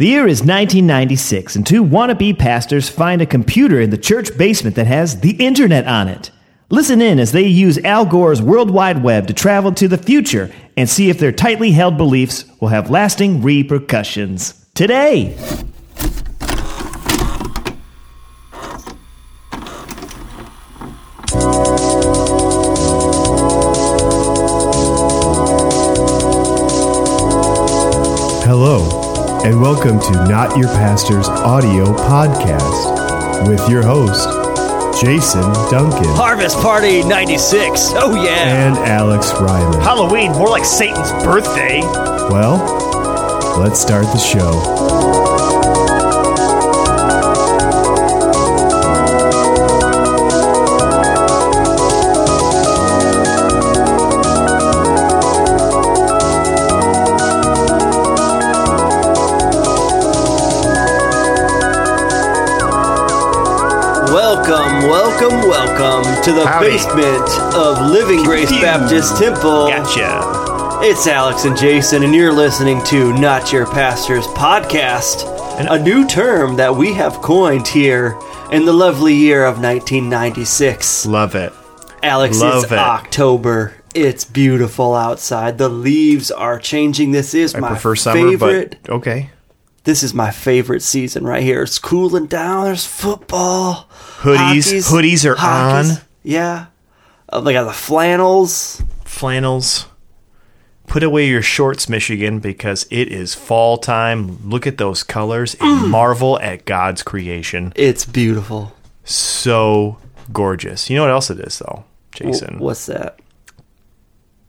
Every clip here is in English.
The year is 1996, and two wannabe pastors find a computer in the church basement that has the internet on it. Listen in as they use Al Gore's World Wide Web to travel to the future and see if their tightly held beliefs will have lasting repercussions. Today! And welcome to Not Your Pastor's audio podcast with your host, Jason Duncan Harvest Party 96. Oh, yeah. and Alex Ryman. Halloween, more like Satan's birthday. Well, let's start the show. Welcome, welcome, welcome to the Howdy. basement of Living Grace. Baptist Temple. Gotcha. It's Alex and Jason, and you're listening to Not Your Pastor's Podcast, a new term that we have coined here in the lovely year of 1996. Love it. Alex, Love it's it. October. It's beautiful outside. The leaves are changing. This is I my prefer summer, favorite. but okay. This is my favorite season right here. It's cooling down. There's football. Hoodies- hockey's- hoodies are hockey's- on. Yeah. Uh, they got the flannels. Flannels. Put away your shorts, Michigan, because it is fall time. Look at those colors and mm. marvel at God's creation. It's beautiful. So gorgeous. You know what else it is, though, W- Jason? What's that?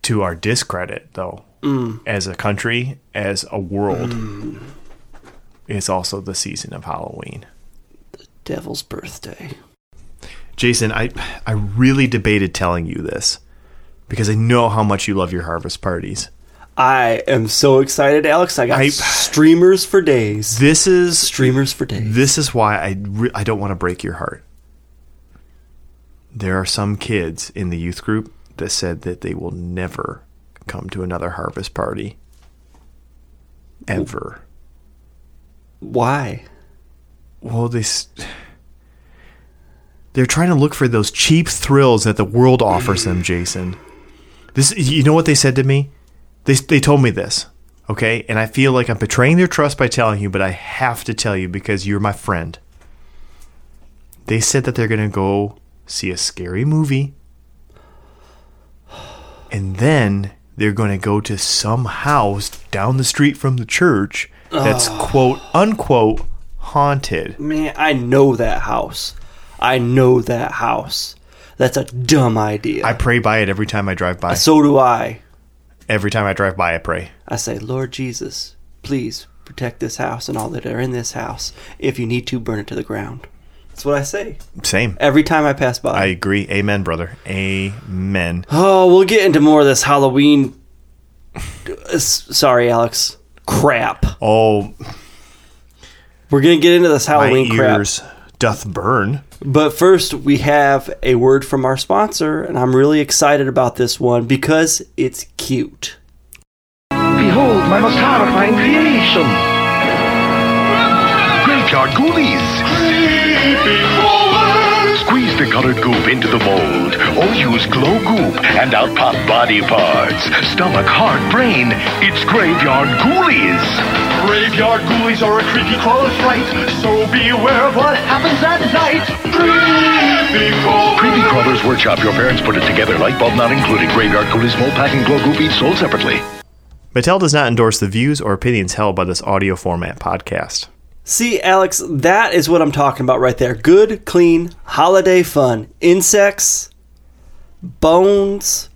to our discredit, though, mm. as a country, as a world, mm. It's also the season of Halloween. The devil's birthday. Jason, I I really debated telling you this because I know how much you love your harvest parties. I am so excited, Alex. I got I- streamers for days. This is Streamers for days. this is why I re- I don't want to break your heart. There are some kids in the youth group that said that they will never come to another harvest party ever. Why? well they they're trying to look for those cheap thrills that the world offers them jason. This you know what they said to me? They, they told me this okay? And i feel like i'm betraying their trust by telling you but i have to tell you because you're my friend. They said that they're going to go see a scary movie. And then they're going to go to some house down the street from the church that's quote unquote haunted Man, I know that house. I know that house. That's a dumb idea. I pray by it every time I drive by. so do I. Every time I drive by, I pray. I say, Lord Jesus, please protect this house and all that are in this house. If you need to, burn it to the ground. That's what I say Same. every time I pass by. I agree. Amen, brother. Amen. oh, we'll get into more of this Halloween. Sorry, Alex. Crap. Oh, We're gonna get into this my Halloween crap. ears doth burn. But first, we have a word from our sponsor, and I'm really excited about this one because it's cute. Behold my most horrifying creation. Graveyard Ghoulies. Squeeze the colored goop into the mold, or use glow goop and out pop body parts, stomach, heart, brain. It's Graveyard Ghoulies. Graveyard ghoulies are a creepy crawler fright, so beware of what happens at night. Creepy crawlers. Creepy Crawlers Workshop. Your parents put it together. Light bulb not included. Graveyard Ghoulies mold pack and glow goop each sold separately. Mattel does not endorse the views or opinions held by this audio format podcast. See, Alex, that is what I'm talking about right there. Good, clean, holiday fun. Insects, bones.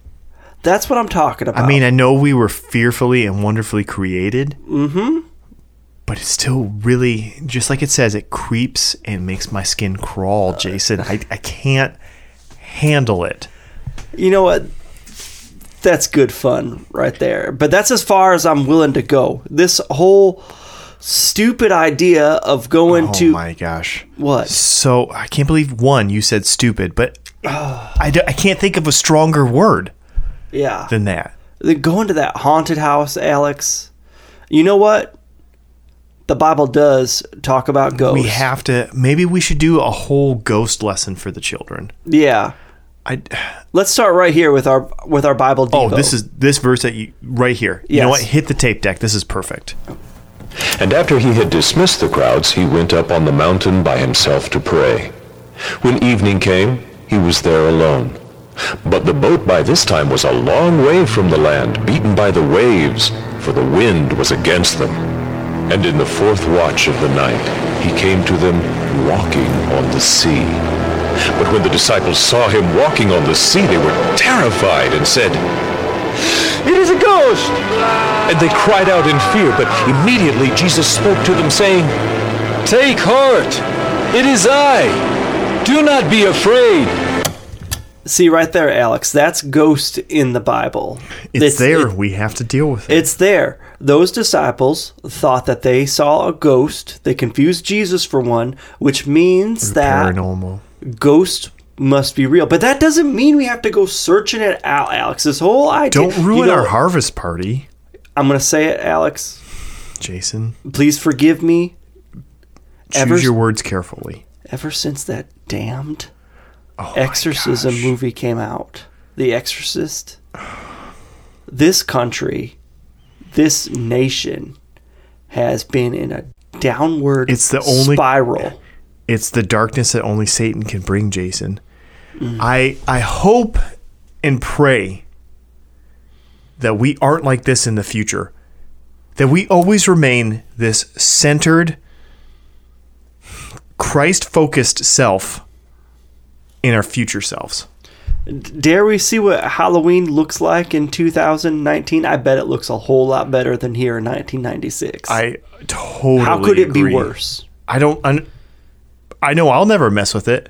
That's what I'm talking about. I mean, I know we were fearfully and wonderfully created. Mm-hmm. But it's still really, just like it says, it creeps and makes my skin crawl, Jason. I, I can't handle it. you know what? That's good fun right there. But that's as far as I'm willing to go. This whole stupid idea of going Oh to my gosh. what? So I can't believe one you said stupid, but I, d- I can't think of a stronger word Yeah. than that. Then going to that haunted house, Alex. You know what? the Bible does talk about ghosts. We have to. Maybe we should do a whole ghost lesson for the children. yeah. I. Let's start right here with our with our Bible. Oh, this is this verse that you right here. You know what? Hit the tape deck. This is perfect. Oh. And after he had dismissed the crowds, he went up on the mountain by himself to pray. When evening came, he was there alone. But the boat by this time was a long way from the land, beaten by the waves, for the wind was against them. And in the fourth watch of the night, he came to them walking on the sea. But when the disciples saw him walking on the sea, they were terrified and said, It is a ghost! And they cried out in fear, but immediately Jesus spoke to them, saying, Take heart! It is I! Do not be afraid! see right there, Alex. That's ghost in the Bible. It's, there. it- we have to deal with it. it's there. Those disciples thought that they saw a ghost. They confused Jesus for one, which means that Paranormal. ghost must be real. But that doesn't mean we have to go searching it out, Alex. This whole idea. Don't You ruin know- our harvest party, I'm going to say it, Alex. Jason. Please forgive me. Choose Ever- your words carefully. Ever since that damned Oh exorcism movie came out, The Exorcist, this country, this nation has been in a downward It's the only- spiral. It's the darkness that only Satan can bring, Jason. Mm. I I hope and pray that we aren't like this in the future. That we always remain this centered, Christ focused self in our future selves. Dare we see what Halloween looks like in 2019? I bet it looks a whole lot better than here in 1996. I totally How could it be worse? I don't. un- I know I'll never mess with it.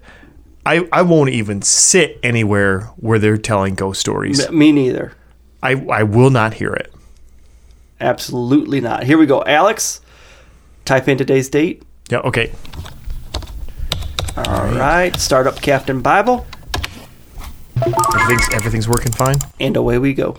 I, I won't even sit anywhere where they're telling ghost stories. Me neither. I, I will not hear it. Absolutely not. Here we go. Alex, type in today's date. Yeah, okay. All right. Start up Captain Bible, Everything's everything's working fine. and away we go.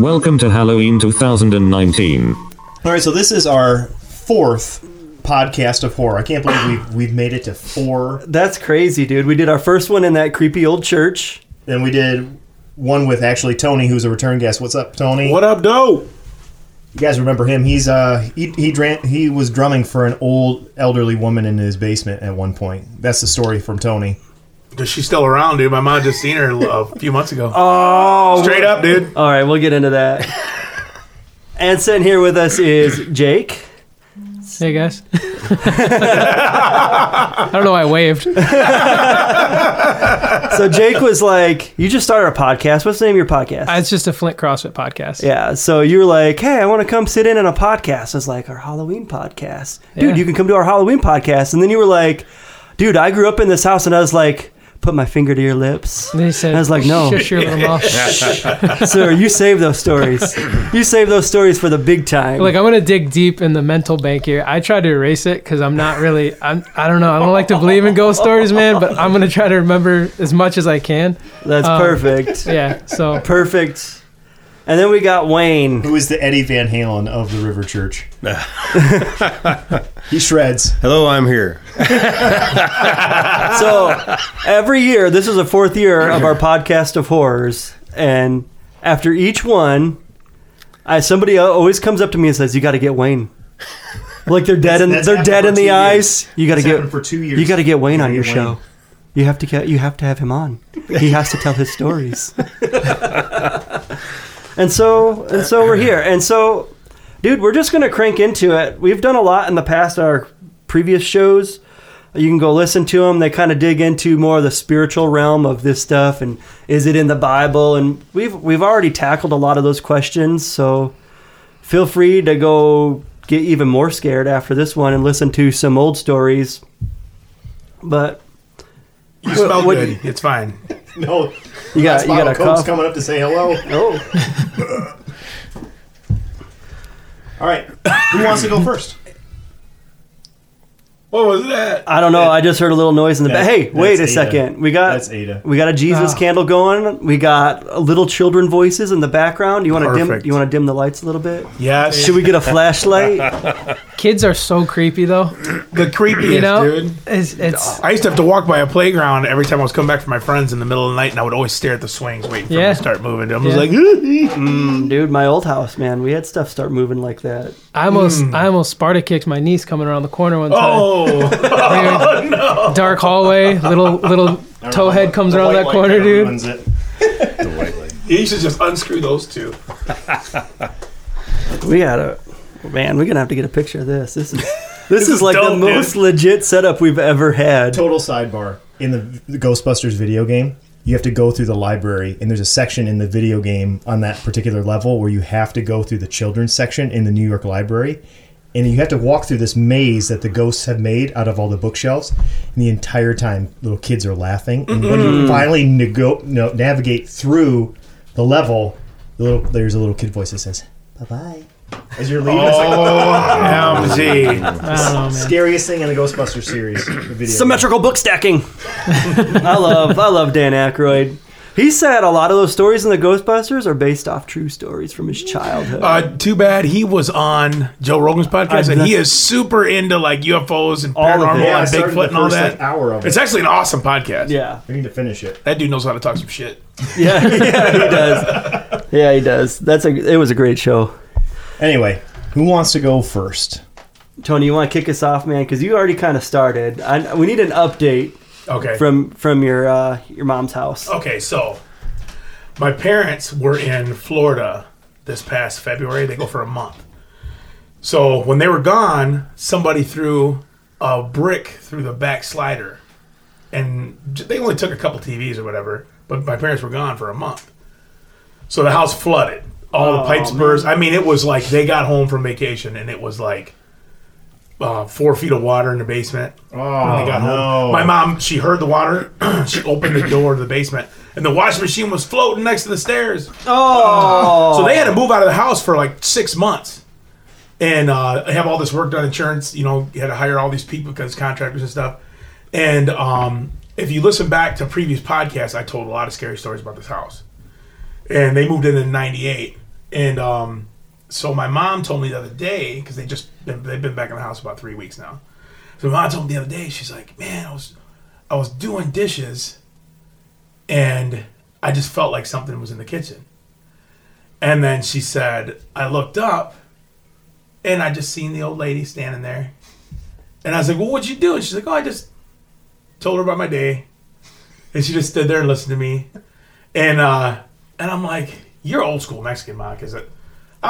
Welcome to Halloween 2019. All right, so this is our fourth podcast of horror. I can't believe we've, we've made it to four. That's crazy, dude. We did our first one in that creepy old church. Then we did one with actually Tony, who's a return guest. What's up, Tony? What up, doe? You guys remember him? He's uh he he dran- he was drumming for an old elderly woman in his basement at one point. That's the story from Tony. Is she still around, dude? My mom just seen her a few months ago. Oh, Straight up, dude. All right, we'll get into that. and sitting here with us is Jake. Hey guys. I don't know why I waved. So Jake was like, "You just started a podcast. What's the name of your podcast?" Uh, It's just a Flint CrossFit podcast. yeah. So you were like, "Hey, I want to come sit in on a podcast." I was like, "Our Halloween podcast, dude. Yeah. You can come to our Halloween podcast." And then you were like, "Dude, I grew up in this house," and I was like. Put my finger to your lips. And they said, I was like, no. Shush your little mouth. Sir, you save those stories. You save those stories for the big time. like, I'm going to dig deep in the mental bank here. I tried to erase it because I'm not really, I'm, I don't know. I don't like to believe in ghost stories, man, but I'm going to try to remember as much as I can. That's um, perfect. Yeah. So, Perfect. And then we got Wayne. Who is the Eddie Van Halen of the River Church? he shreds. Hello, I'm here. So every year, this is the fourth year of our podcast of horrors, and after each one, I somebody always comes up to me and says, "You got to get Wayne." Like they're dead in That's they're dead in the two eyes. You got to get for two years. You got to get Wayne on your get show. You have to get you have to have him on. He has to tell his stories. and so and so we're here. And so, dude, we're just gonna crank into it. We've done a lot in the past. Our previous shows. You can go listen to them. They kind of dig into more of the spiritual realm of this stuff, and is it in the Bible? And we've we've already tackled a lot of those questions. So, feel free to go get even more scared after this one and listen to some old stories. But You smell what- good. It's fine. No, you got you got a cough. coming up to say hello. Oh, All right, who wants to go first? What was that? I don't know. I just heard a little noise in the back. Hey, wait a that's Ada. second. We got That's Ada. we got a Jesus Oh. candle going. We got little children voices in the background. You want to dim? You want to dim the lights a little bit? Yes. Should we get a flashlight? Kids are so creepy though. the creepiest, You know, dude. it's it's I used to have to walk by a playground every time I was coming back from my friends in the middle of the night, and I would always stare at the swings, waiting for Yeah. them to start moving. I was Yeah. like, Mm, dude, my old house, man. We had stuff start moving like that. I almost I almost Sparta kicked my niece coming around the corner one time. oh, Weird. Dark hallway, little little toe head comes around that corner, dude. you should just unscrew those two. We gotta, man. We're gonna have to get a picture of this. This is this, is, is like the most dude. legit setup we've ever had. Total sidebar. In the, the Ghostbusters video game, you have to go through the library, and there's a section in the video game on that particular level where you have to go through the children's section in the New York Library. And you have to walk through this maze that the ghosts have made out of all the bookshelves. And the entire time, little kids are laughing. And when you finally nego- no, navigate through the level, the little, there's a little kid voice that says, Bye bye. As you're leaving, it's like, Oh, MG. I don't know, man. scariest thing in the Ghostbusters series. the video game. Symmetrical book stacking. I love I love Dan Aykroyd. He said a lot of those stories in the Ghostbusters are based off true stories from his childhood. Uh, too bad he was on Joe Rogan's podcast, I- and he is super into like UFOs and All of it. paranormal Yeah, I and started Bigfoot the and all first, that. like, hour of it. It's actually an awesome podcast. yeah, I need to finish it. that dude knows how to talk some shit. yeah, yeah, he does. Yeah, he does. That's a. It was a great show. Anyway, who wants to go first? Tony, you want to kick us off, man? Because you already kind of started. I, we need an update Okay. from from your uh, your mom's house. Okay, so my parents were in Florida this past February. They go for a month. So when they were gone, somebody threw a brick through the back slider, and they only took a couple TVs or whatever. But my parents were gone for a month, so the house flooded. All the pipes burst. I mean, it was like they got home from vacation, and it was like uh, four feet of water in the basement when they got home. My mom, she heard the water. she opened the door to the basement, and the washing machine was floating next to the stairs. Oh, So they had to move out of the house for like six months, and uh, have all this work done. Insurance, you know, you had to hire all these people because contractors and stuff. And um, if you listen back to previous podcasts, I told a lot of scary stories about this house. And they moved in in '98, and um, so my mom told me the other day because they just been, they've been back in the house about three weeks now. So my mom told me the other day, she's like, "Man, I was I was doing dishes, and I just felt like something was in the kitchen." And then she said, I looked up, and I just seen the old lady standing there, and I was like, "Well, what'd you do?" And she's like, "Oh, I just told her about my day," and she just stood there and listened to me, and uh, and I'm like, "You're old school Mexican, ma," because I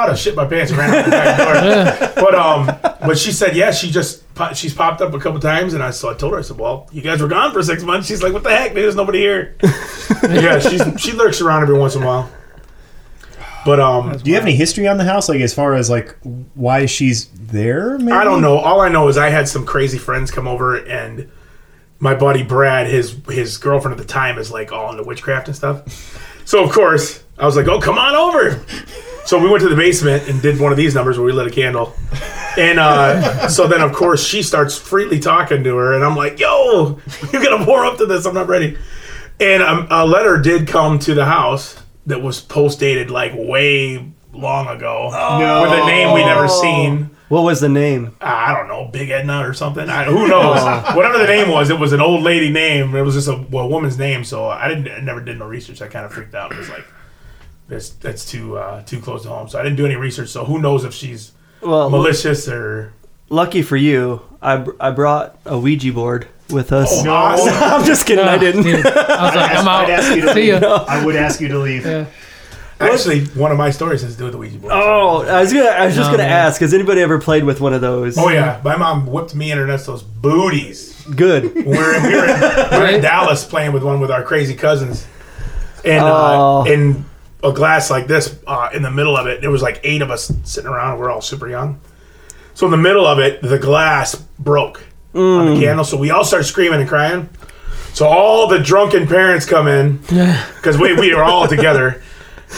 would have shit my pants and ran out the back door. But um, but she said, yeah, she just po- she's popped up a couple times, and I so I told her, I said, well, you guys were gone for six months. She's like, what the heck? dude? There's nobody here. yeah, she's she lurks around every once in a while. But um, Do you have any history on the house, like as far as like why she's there? Maybe? I don't know. All I know is I had some crazy friends come over, and my buddy Brad, his his girlfriend at the time, is like all into witchcraft and stuff. So of course, I was like, "Oh, come on over." So we went to the basement and did one of these numbers where we lit a candle, and uh, so then of course she starts freely talking to her, and I'm like, "Yo, you're gonna warm up to this? I'm not ready." And um, a letter did come to the house that was post dated like way long ago with a name we never seen. what was the name? I don't know, Big Edna or something. I, who knows? Whatever the name was, it was an old lady name. It was just a, well, woman's name. So I didn't, I never did no research. I kind of freaked out. It was like, that's that's too uh, too close to home. So I didn't do any research. So who knows if she's Well, malicious or lucky for you, I, br- I brought a Ouija board with us. Oh, awesome. I'm just kidding. I didn't. Dude, I was like, I'm I'd out. ask you to See leave. ya. I would ask you to leave. Yeah. Actually, one of my stories has to do with the Ouija board. Oh, I was gonna. I was just Oh, gonna man. ask. Has anybody ever played with one of those? Oh yeah, my mom whipped me and Ernesto's booties. Good. We were in, we were in, we were in Right? Dallas playing with one with our crazy cousins, and Oh. uh, and a glass like this uh, in the middle of it. There was like eight of us sitting around. We're all super young. So in the middle of it, the glass broke on the candle. So we all start screaming and crying. So all the drunken parents come in because we, we were all together,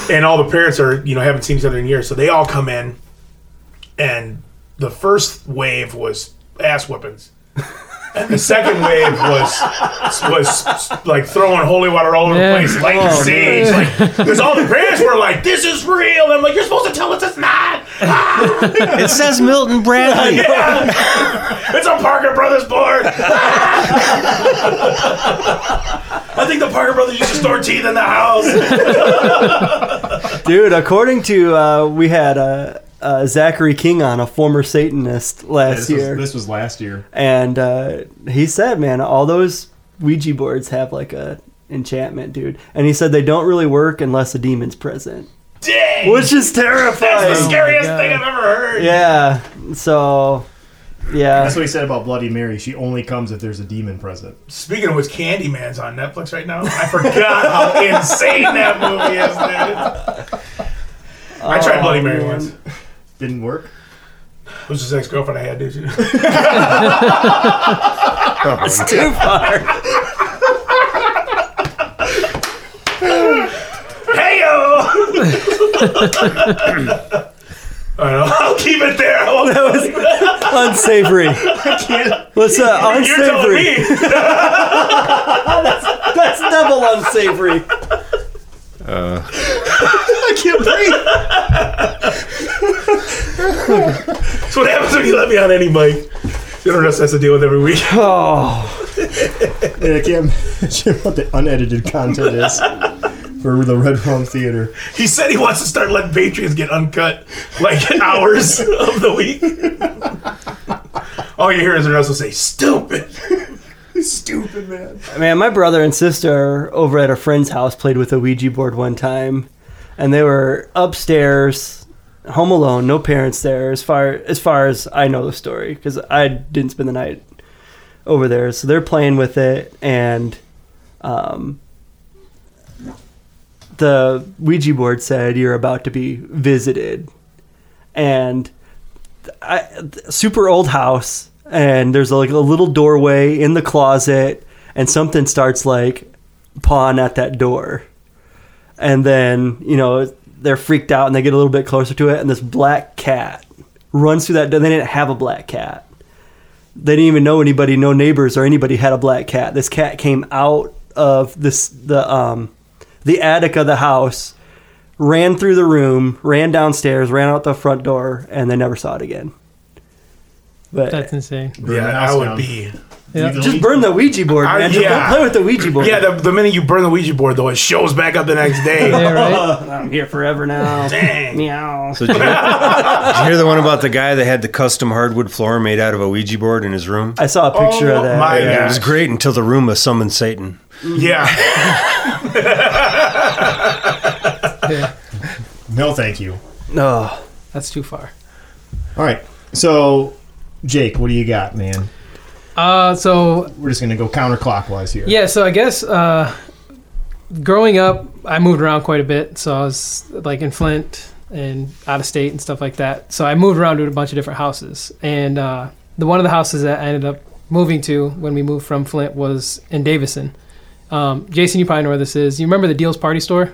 and all the parents are you know haven't seen each other in years. So they all come in, and the first wave was ass whippings. And the second wave was was like throwing holy water all over Yeah. the place, lighting Oh, sage, like because all the parents were like, "This is real." And I'm like, "You're supposed to tell us it's not." It says Milton Bradley. It's a Parker Brothers board. I think the Parker Brothers used to store teeth in the house. Dude, according to uh, we had uh, uh, Zachary King on, a former Satanist last this, was, year, this was last year. and uh, he said, "Man, all those Ouija boards have like a enchantment, dude." And he said they don't really work unless a demon's present, Dang, which is terrifying. that's the scariest God. thing I've ever heard. Yeah. So, yeah. That's what he said about Bloody Mary. She only comes if there's a demon present. Speaking of which, Candyman's on Netflix right now. I forgot how insane that movie is, dude. I tried Bloody Mary man. once. Didn't work. It was his ex girlfriend I had, dude. It's too far. Hey yo! I know. I'll keep it there. I won't That was unsavory. Let's uh, You're telling unsavory. me. That's double unsavory. I can't breathe. That's what happens when you let me on any mic. The rest has to deal with every week. Oh, I can't imagine what the unedited content is for the Red Rum Theater. He said he wants to start letting Patriots get uncut like hours of the week. All you hear is Ernesto say, stupid. Stupid man. man, my brother and sister over at a friend's house played with a Ouija board one time, and they were upstairs, home alone, no parents there. As far as far as I know the story, because I didn't spend the night over there. So they're playing with it, and um, the Ouija board said you're about to be visited, and I, super old house, and there's like a little doorway in the closet, and something starts like pawing at that door, and then you know they're freaked out and they get a little bit closer to it, and this black cat runs through that door. They didn't have a black cat. They didn't even know anybody, no neighbors or anybody had a black cat. This cat came out of this the um the attic of the house, ran through the room, ran downstairs, ran out the front door, and they never saw it again. But That's insane. Yeah, I would be. Yeah. just burn the Ouija board, I- man. Just yeah. don't play with the Ouija board. Yeah, the, the minute you burn the Ouija board, though, it shows back up the next day. Yeah, right? I'm here forever now. Dang. Meow. So did you, did you hear the one about the guy that had the custom hardwood floor made out of a Ouija board in his room? I saw a picture Oh, of that. my It was gosh. great until the Roomba summoned Satan. Yeah. No, thank you. Oh, That's too far. All right. So, Jake, what do you got, man? Uh, so We're just gonna go counterclockwise here. yeah, so I guess uh, growing up, I moved around quite a bit. So I was like in Flint and out of state and stuff like that. So I moved around to a bunch of different houses, and uh, the one of the houses that I ended up moving to when we moved from Flint was in Davison. Um, Jason, you probably know where this is. You remember the Deals Party Store?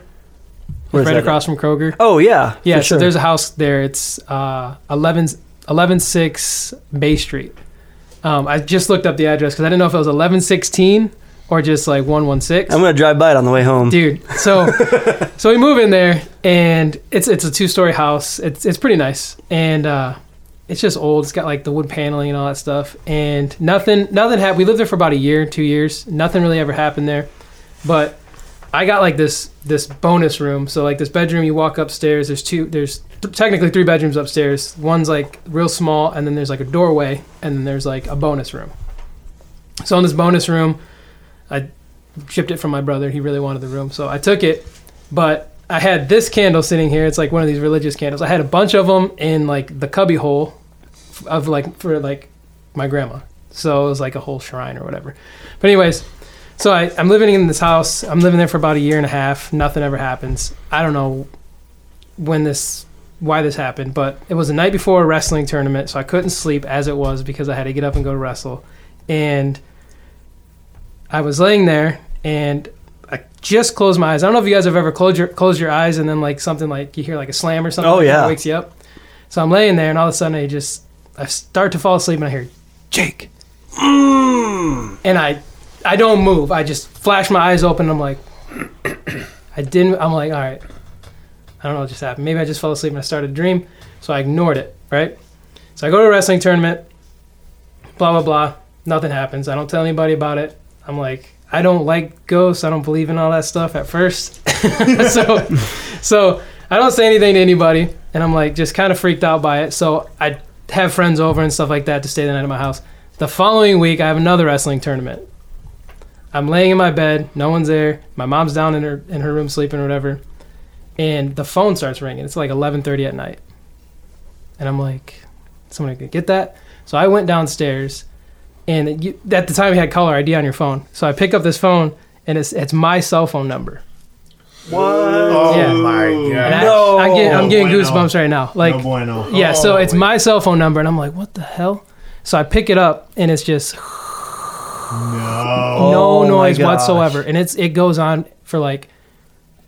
Where's right that across from Kroger. oh yeah. Yeah, for so sure. there's a house there. It's uh, 11, 116 Bay Street. Um, I just looked up the address because I didn't know if it was 1116 or just like 116. I'm gonna drive by it on the way home. Dude, so so we move in there and it's it's a two story house. It's it's pretty nice and uh, it's just old. It's got like the wood paneling and all that stuff. And nothing nothing happened. We lived there for about a year, two years. Nothing really ever happened there. But I got like this this bonus room. So like this bedroom, you walk upstairs. There's two. There's th- technically three bedrooms upstairs. One's like real small, and then there's like a doorway, and then there's like a bonus room. So in this bonus room, I shipped it from my brother. He really wanted the room, so I took it. But I had this candle sitting here. It's like one of these religious candles. I had a bunch of them in like the cubby hole of like for like my grandma. So it was like a whole shrine or whatever. But anyways, So I, I'm living in this house. I'm living there for about a year and a half. Nothing ever happens. I don't know when this, why this happened, but it was the night before a wrestling tournament, so I couldn't sleep as it was because I had to get up and go to wrestle. And I was laying there, and I just closed my eyes. I don't know if you guys have ever closed your closed your eyes and then like something like you hear like a slam or something. Oh, yeah. wakes you up. So I'm laying there, and all of a sudden I just I start to fall asleep, and I hear Jake, mm. and I I don't move. I just flash my eyes open. I'm like, I didn't. I'm like, all right. I don't know what just happened. Maybe I just fell asleep and I started to dream. So I ignored it. Right. So I go to a wrestling tournament. Blah blah blah. Nothing happens. I don't tell anybody about it. I'm like, I don't like ghosts. I don't believe in all that stuff at first. so, so I don't say anything to anybody, and I'm like just kind of freaked out by it. So I have friends over and stuff like that to stay the night at my house. The following week, I have another wrestling tournament. I'm laying in my bed, no one's there. My mom's down in her in her room sleeping or whatever, and the phone starts ringing. It's like 11:30 at night, and I'm like, "Somebody could get that." So I went downstairs, and you, at the time you had caller ID on your phone. So I pick up this phone, and it's it's my cell phone number. What? Oh Yeah. my And god! I, No. I get, I'm getting No bueno. goosebumps right now. Like, no bueno. yeah. So Oh, it's my cell phone number, and I'm like, "What the hell?" So I pick it up, and it's just No. no Oh noise gosh. whatsoever, and it's it goes on for like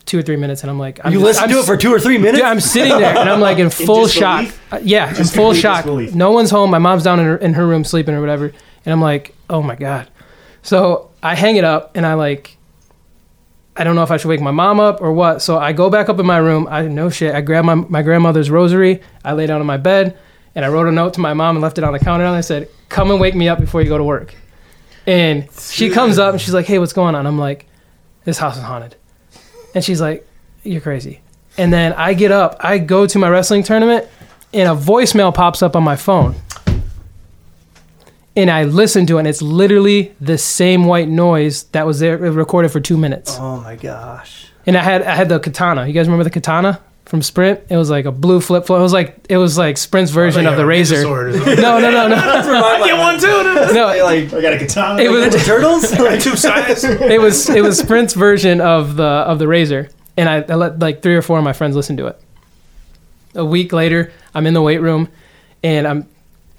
two or three minutes, and I'm like, I'm You just- listen I'm to it for two or three minutes? Yeah, I'm sitting there, and I'm like in full shock. Uh, yeah, in full shock. disbelief. No one's home. My mom's down in her in her room sleeping or whatever, and I'm like, oh my god. So I hang it up, and I like. I don't know if I should wake my mom up or what. So I go back up in my room. I no shit. I grab my my grandmother's rosary. I lay down on my bed, and I wrote a note to my mom and left it on the counter. And I said, "Come and wake me up before you go to work." And she comes up and she's like, "Hey, what's going on?" I'm like, "This house is haunted." And she's like, "You're crazy." And then I get up, I go to my wrestling tournament, and a voicemail pops up on my phone. And I listen to it, and it's literally the same white noise that was there recorded for two minutes. Oh my gosh. And I had I had the katana. You guys remember the katana from Sprint? It was like a blue flip flop. It was like it was like Sprint's version of the Razr. No, no, no, no. I get one too. no, Like I got a katana. it was Ninja Turtles? Like, Two sides. it was it was Sprint's version of the of the Razr, and I, I let like three or four of my friends listen to it. A week later, I'm in the weight room, and I'm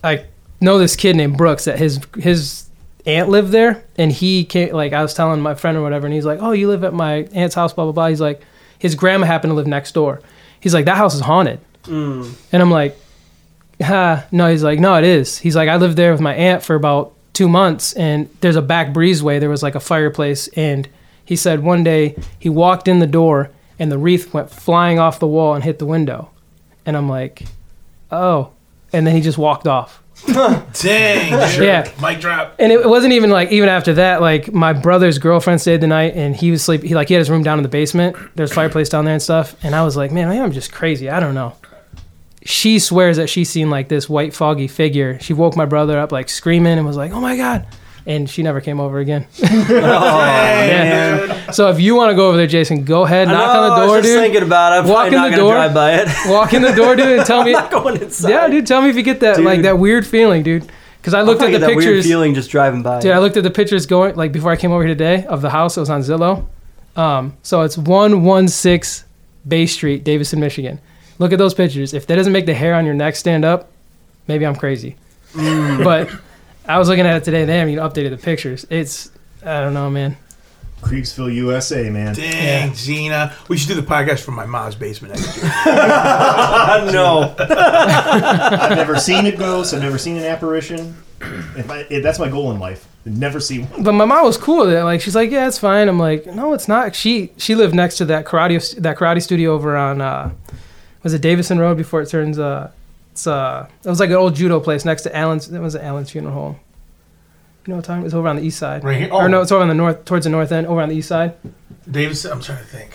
I know this kid named Brooks that his his aunt lived there, and he came like I was telling my friend or whatever, and he's like, "Oh, you live at my aunt's house, blah blah blah." He's like, his grandma happened to live next door. He's like, that house is haunted, mm. and I'm like, ha, no. He's like, no, it is. He's like, I lived there with my aunt for about two months, and there's a back breezeway. There was like a fireplace, and he said one day he walked in the door, and the wreath went flying off the wall and hit the window, and I'm like, oh, and then he just walked off. Dang. Yeah. Mic drop. And it wasn't even like even after that. Like my brother's girlfriend stayed the night, and he was sleep. He like he had his room down in the basement. There's fireplace down there and stuff. And I was like, man, maybe I'm just crazy. I don't know. She swears that she seen like this white foggy figure. She woke my brother up like screaming and was like, oh my god. And she never came over again. Yeah. So if you want to go over there, Jason, go ahead, I knock know, on the door, I was dude. thinking about it. I'm Walk in the door. drive by it. Walk in the door, dude, and tell me. not going inside. Yeah, dude, tell me if you get that like that weird feeling, dude. Because I looked I at the pictures. feeling just driving by. Dude, I looked at the pictures going like before I came over here today of the house. It was on Zillow. Um, so it's one one six Bay Street, Davison, Michigan. Look at those pictures. If that doesn't make the hair on your neck stand up, maybe I'm crazy. Mm. but I was looking at it today. They haven't even updated the pictures. It's I don't know, man. Creeksville, USA, man. Dang, Gina. We should do the podcast from my mom's basement next year. no. I've never seen a ghost. I've never seen an apparition. If I, if that's my goal in life. Never see one. But my mom was cool with it. Like she's like, yeah, it's fine. I'm like, no, it's not. She she lived next to that karate that karate studio over on uh, was it Davison Road before it turns uh, it's uh, it was like an old judo place next to Allen's. That was Allen's funeral home. You know what time? It's over on the east side. Right here? Or Oh. no, it's over on the north, towards the north end, over on the east side. Davis, I'm trying to think.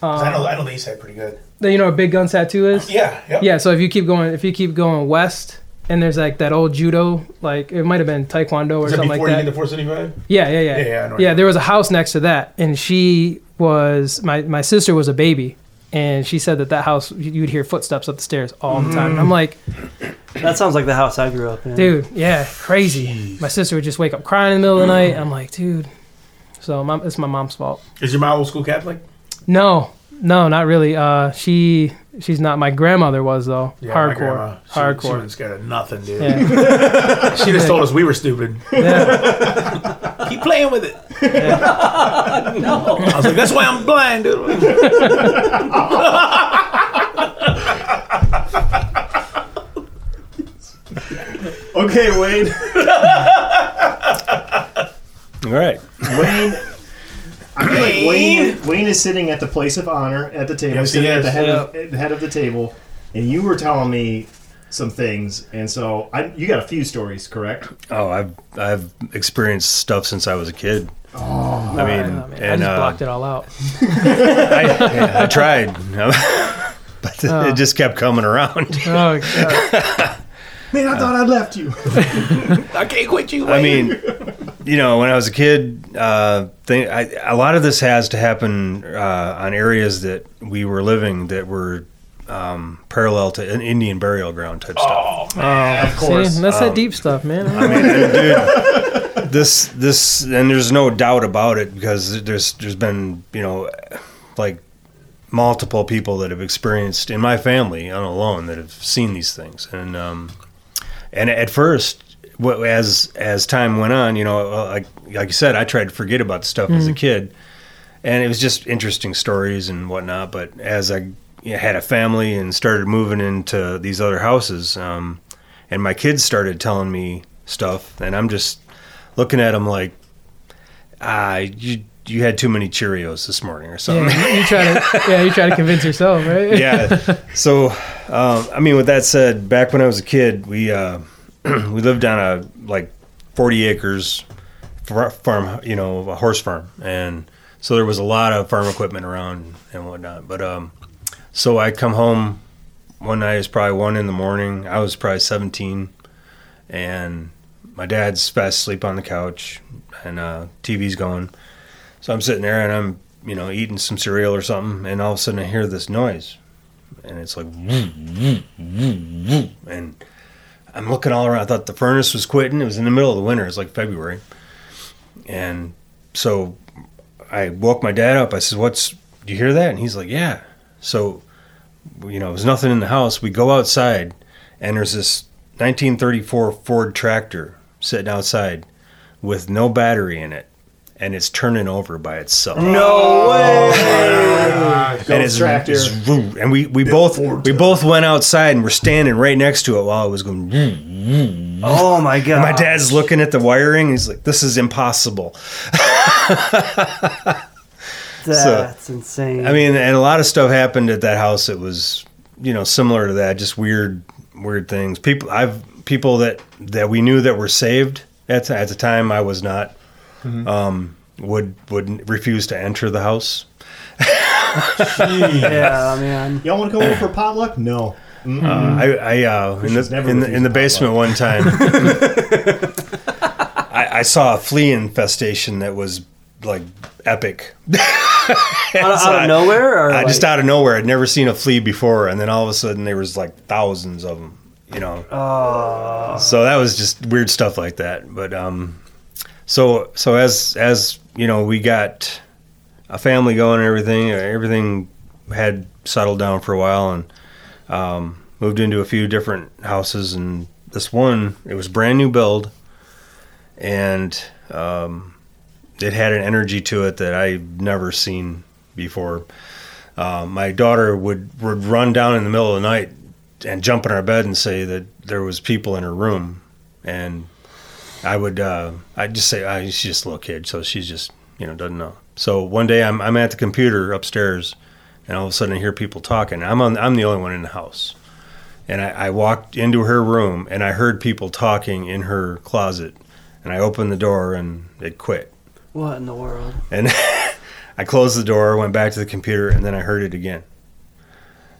'Cause Um, I know I know the east side pretty good. then you know where Big Gun Tattoo is? Yeah, yep. Yeah. So if you keep going, if you keep going west, and there's like that old judo, like it might have been Taekwondo or Is that something before like you that. get to 475? Yeah, yeah, yeah. Yeah, yeah, I know yeah, you- there was a house next to that, and she was my my sister was a baby, and she said that that house you- you'd hear footsteps up the stairs all the time. And I'm like, That sounds like the house I grew up in. dude, yeah, crazy. My sister would just wake up crying in the middle of the night. I'm like, dude, So mom, it's my mom's fault. Is your mom old school Catholic? No, no, not really. Uh, she she's not. My grandmother was though. Yeah, my Hardcore, grandma, she- She hardcore. was scared of nothing, dude. Yeah. she just told us we were stupid. Yeah. Keep playing with it. no. I was like, that's why I'm blind, dude. Okay, Wayne. All right. Wayne. I feel like Wayne, Wayne is sitting at the place of honor at the table, Yes, he sitting at is. the head, of, at the head of the table, and you were telling me some things, and so I, you got a few stories, correct? Oh, I've I've experienced stuff since I was a kid. Oh, I mean, Oh, man, I and just uh, blocked it all out. I, yeah, I tried, but Oh. it just kept coming around. Oh, God. Man, I thought I'd left you. I can't quit you. I mean, you know, when I was a kid, uh, thing, I, a lot of this has to happen uh, on areas that we were living that were um, parallel to an Indian burial ground type stuff. Oh, man. of course. See, that's Um, that deep stuff, man. I mean, dude, this this and there's no doubt about it because there's there's been you know like multiple people that have experienced in my family on alone that have seen these things and um and at first wh- as as time went on you know uh, like like you said I tried to forget about the stuff as a Mhm. kid and it was just interesting stories and whatnot but as I had a family and started moving into these other houses um and my kids started telling me stuff and i'm just looking at them like ah you you had too many cheerios this morning or something Yeah, you, you try to yeah, you try to convince yourself, right? yeah so um, i mean with that said back when i was a kid we uh, we lived on a like 40 acres far- farm you know a horse farm. And so there was a lot of farm equipment around and whatnot. But um so i come home one night it's probably one in the morning. I was probably 17 and my dad's fast asleep on the couch and uh, tv's going. So i'm sitting there and i'm you know eating some cereal or something. And all of a sudden i hear this noise. And it's like and i'm looking all around. I thought the furnace was quitting. It was in the middle of the winter. It's like february. And so i woke my dad up. I said what's do you hear that? And he's like yeah. So you know there's nothing in the house. We go outside and there's this 1934 ford tractor sitting outside with no battery in it and it's turning over by itself No oh way. and it's, tractor. it's vroom. and we, we both we both went outside and we're standing right next to it while it was going vroom. Oh my god. And my dad's looking at the wiring he's like this is impossible That's insane. I mean, and a lot of stuff happened at that house. It was, you know, similar to that, just weird, weird things. People, I've people that that we knew that were saved at at the time. I was not. Mhm. Um, would would refuse to enter the house. yeah, man. Y'all want to go over for potluck? No. Mm-mm. Uh, I, I uh, in the never in the, in the potluck. basement one time, I, I saw a flea infestation that was like epic. Out, of- out of nowhere, or I like, just out of nowhere. I'd never seen a flea before, and then all of a sudden there was like thousands of them. You know, Oh. so that was just weird stuff like that. But um, so so as as you know, we got a family going and everything. Everything had settled down for a while, and um, moved into a few different houses. And this one, it was brand new build, and um, it had an energy to it that I've never seen before. Uh, my daughter would, would run down in the middle of the night and jump in our bed and say that there was people in her room, and I would uh, I'd just say oh, she's just a little kid, so she's just you know doesn't know. So one day I'm I'm at the computer upstairs, and all of a sudden I hear people talking. I'm on I'm the only one in the house, and I, I walked into her room and I heard people talking in her closet, and I opened the door and it quit. What in the world? And I closed the door, went back to the computer, and then I heard it again.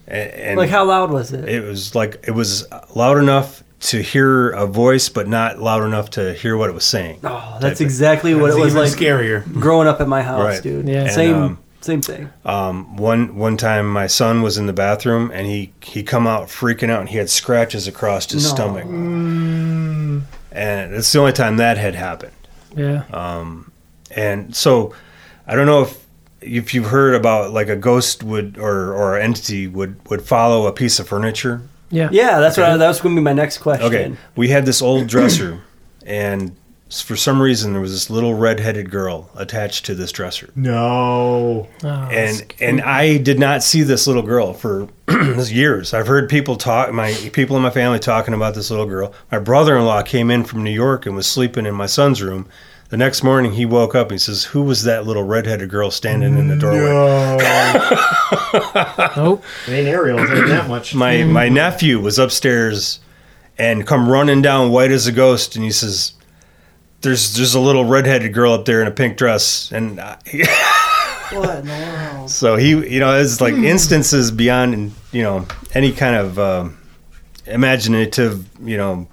And, and like, how loud was it? it was like it was loud enough to hear a voice, but not loud enough to hear what it was saying. Oh, that's exactly what it was like. Scarier Growing up at my house, Right. dude. And, Same, um, same thing. Um, one one time, my son was in the bathroom, and he he come out freaking out, and he had scratches across his No. stomach, and it's the only time that had happened. Yeah. Um, and so I don't know if if you've heard about like a ghost would or or entity would would follow a piece of furniture. Yeah. Yeah, that's what I, that was going to be my next question. Okay, we had this old dresser, and for some reason there was this little red-headed girl attached to this dresser. No. Oh, and and I did not see this little girl for years. I've heard people talk, my people in my family talking about this little girl. My brother-in-law came in from New York and was sleeping in my son's room. The next morning, he woke up and he says, "Who was that little redheaded girl standing in the doorway?" Nope. It ain't Ariel. I'll that much. My my nephew was upstairs and come running down white as a ghost, and he says, "There's there's a little redheaded girl up there in a pink dress," and I, What in the world? So he, you know, it's like instances beyond, you know, any kind of um imaginative, you know,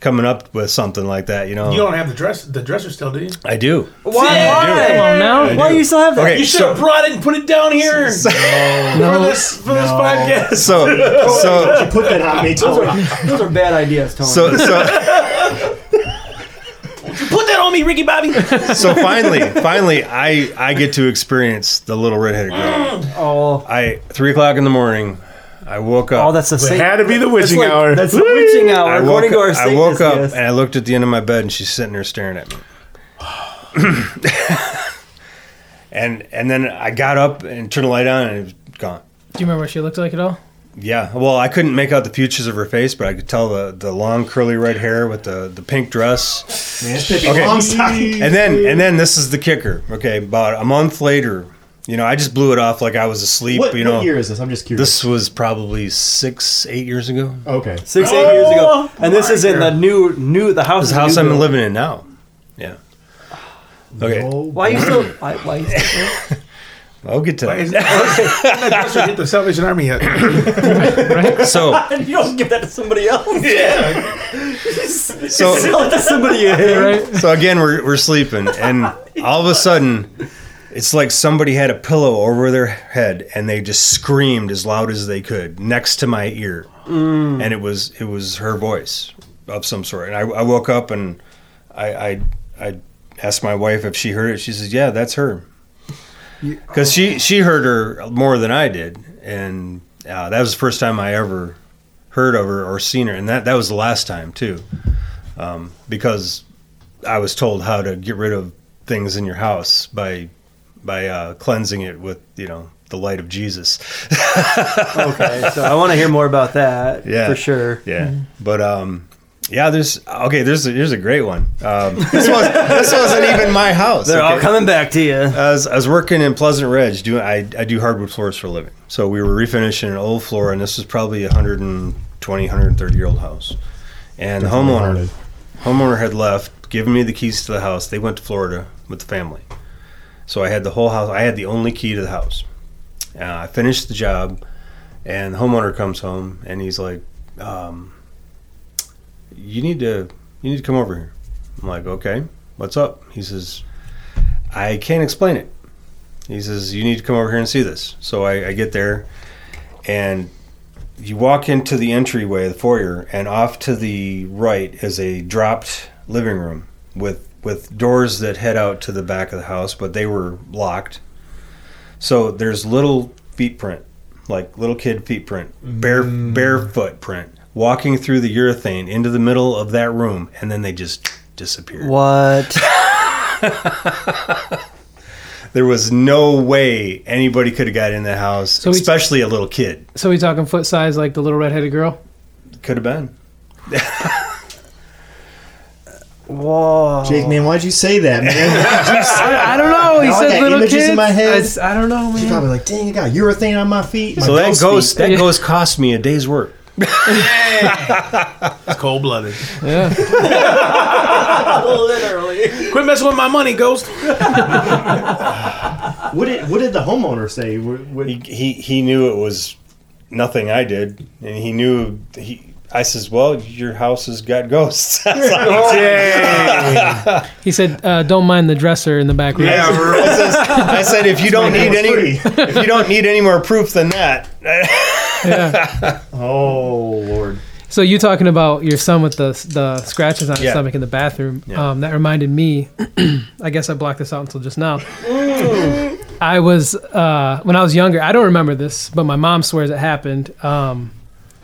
coming up with something like that. You know, You don't have the dress, the dresser still, do you? I do. Why? I do. Why? Come on now. I Why do. you still have that? Okay, You should so- have brought it and put it down here for this for this podcast. So, so, You put that on me, Those are, those are bad ideas, Tony. so, so, Put that on me, Ricky Bobby. so finally, finally, I I get to experience the little redheaded girl. Mm. oh, I three o'clock in the morning. I woke up. oh, that's the It same. had to be the witching like- hour. That's the witching hour. I woke, according to our up, I woke up guest. and I looked at the end of my bed and she's sitting there staring at me. and and then I got up and turned the light on and it was gone. Do you remember what she looked like at all? Yeah, well, I couldn't make out the features of her face, but I could tell the, the long curly red hair with the, the pink dress. Man, it's Pippi Okay. Longstocking. And then and then this is the kicker. Okay, about a month later, you know, I just blew it off like I was asleep. What, you know, what year is this? I'm just curious. this was probably six, eight years ago. okay. Six, eight years ago, oh and this is in the new, new the house. This is house new I'm build. living in now. Yeah. Okay, No. Why you still? Why, why you still? I'll get to Why that. is that dresser hit the Salvation Army yet? So, you don't give that to somebody else. Yeah. so, Sell it to somebody. Right? so again, we're, we're sleeping, and all of a sudden, it's like somebody had a pillow over their head, and they just screamed as loud as they could next to my ear, and it was it was her voice of some sort. And I, I woke up and I, I I asked my wife if she heard it. She says, "Yeah, that's her," because she she heard her more than I did, and uh, that was the first time I ever heard of her or seen her, and that that was the last time too, um, because I was told how to get rid of things in your house by by uh, cleansing it with you know the light of Jesus. Okay, so I want to hear more about that. Yeah. for sure. Yeah, but um, yeah, there's okay. There's a, here's a great one. Um, this was this wasn't even my house. They're all coming back to you. I was, I was working in Pleasant Ridge. Doing I, I do hardwood floors for a living. So we were refinishing an old floor, and this was probably a 120, 130 year old house. And the homeowner Hearted. homeowner had left, given me the keys to the house. They went to Florida with the family. So I had the whole house. I had the only key to the house. Uh, I finished the job, and the homeowner comes home, and he's like, um, "You need to you need to come over here." I'm like, "Okay, what's up?" He says, "I can't explain it." He says, "You need to come over here and see this." So I, I get there, and you walk into the entryway, the foyer, and off to the right is a dropped living room with with doors that head out to the back of the house, but they were locked. So there's little feet print, like little kid feet print, bare mm. barefoot print, walking through the urethane into the middle of that room, and then they just disappeared. What? There was no way anybody could have got in the house, So especially a little kid. So we talking foot size like the little redheaded girl? Could have been. Whoa. Jake, man, why'd you say that, man? I, I don't know. He Now I said got little images kids. in my head. I, s- I don't know, She's man. probably like, dang, I got urethane on my feet. My so that ghost ghost, feet." that ghost cost me a day's work. It's cold blooded. Yeah. Literally. Quit messing with my money, Ghost. What did what did the homeowner say? What, what, He, he he knew it was nothing I did, and he knew he. I says, "Well, your house has got ghosts." I was like, He said, uh, "Don't mind the dresser in the back room." I, says, I said, "If you don't need any, if you don't need any more proof than that, Yeah. oh Lord! So you talking about your son with the the scratches on his Yeah. stomach in the bathroom? Yeah. Um, that reminded me. I guess I blocked this out until just now. I was uh, when I was younger. I don't remember this, but my mom swears it happened. Um,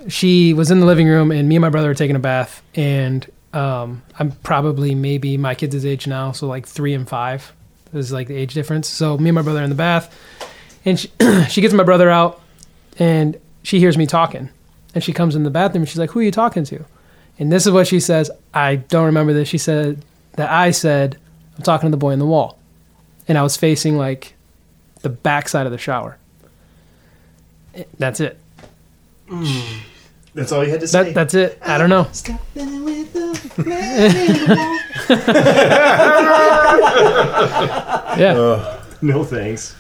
she was in the living room, and me and my brother were taking a bath, and um, I'm probably maybe my kids' age now, so like three and five is like the age difference. So me and my brother in the bath, and she she gets my brother out, and she hears me talking, and she comes in the bathroom, and she's like, "Who are you talking to?" And this is what she says. I don't remember this. She said that I said, "I'm talking to the boy in the wall," and I was facing like the back side of the shower. That's it. That's all you had to say. That, that's it. I don't know. yeah. no thanks.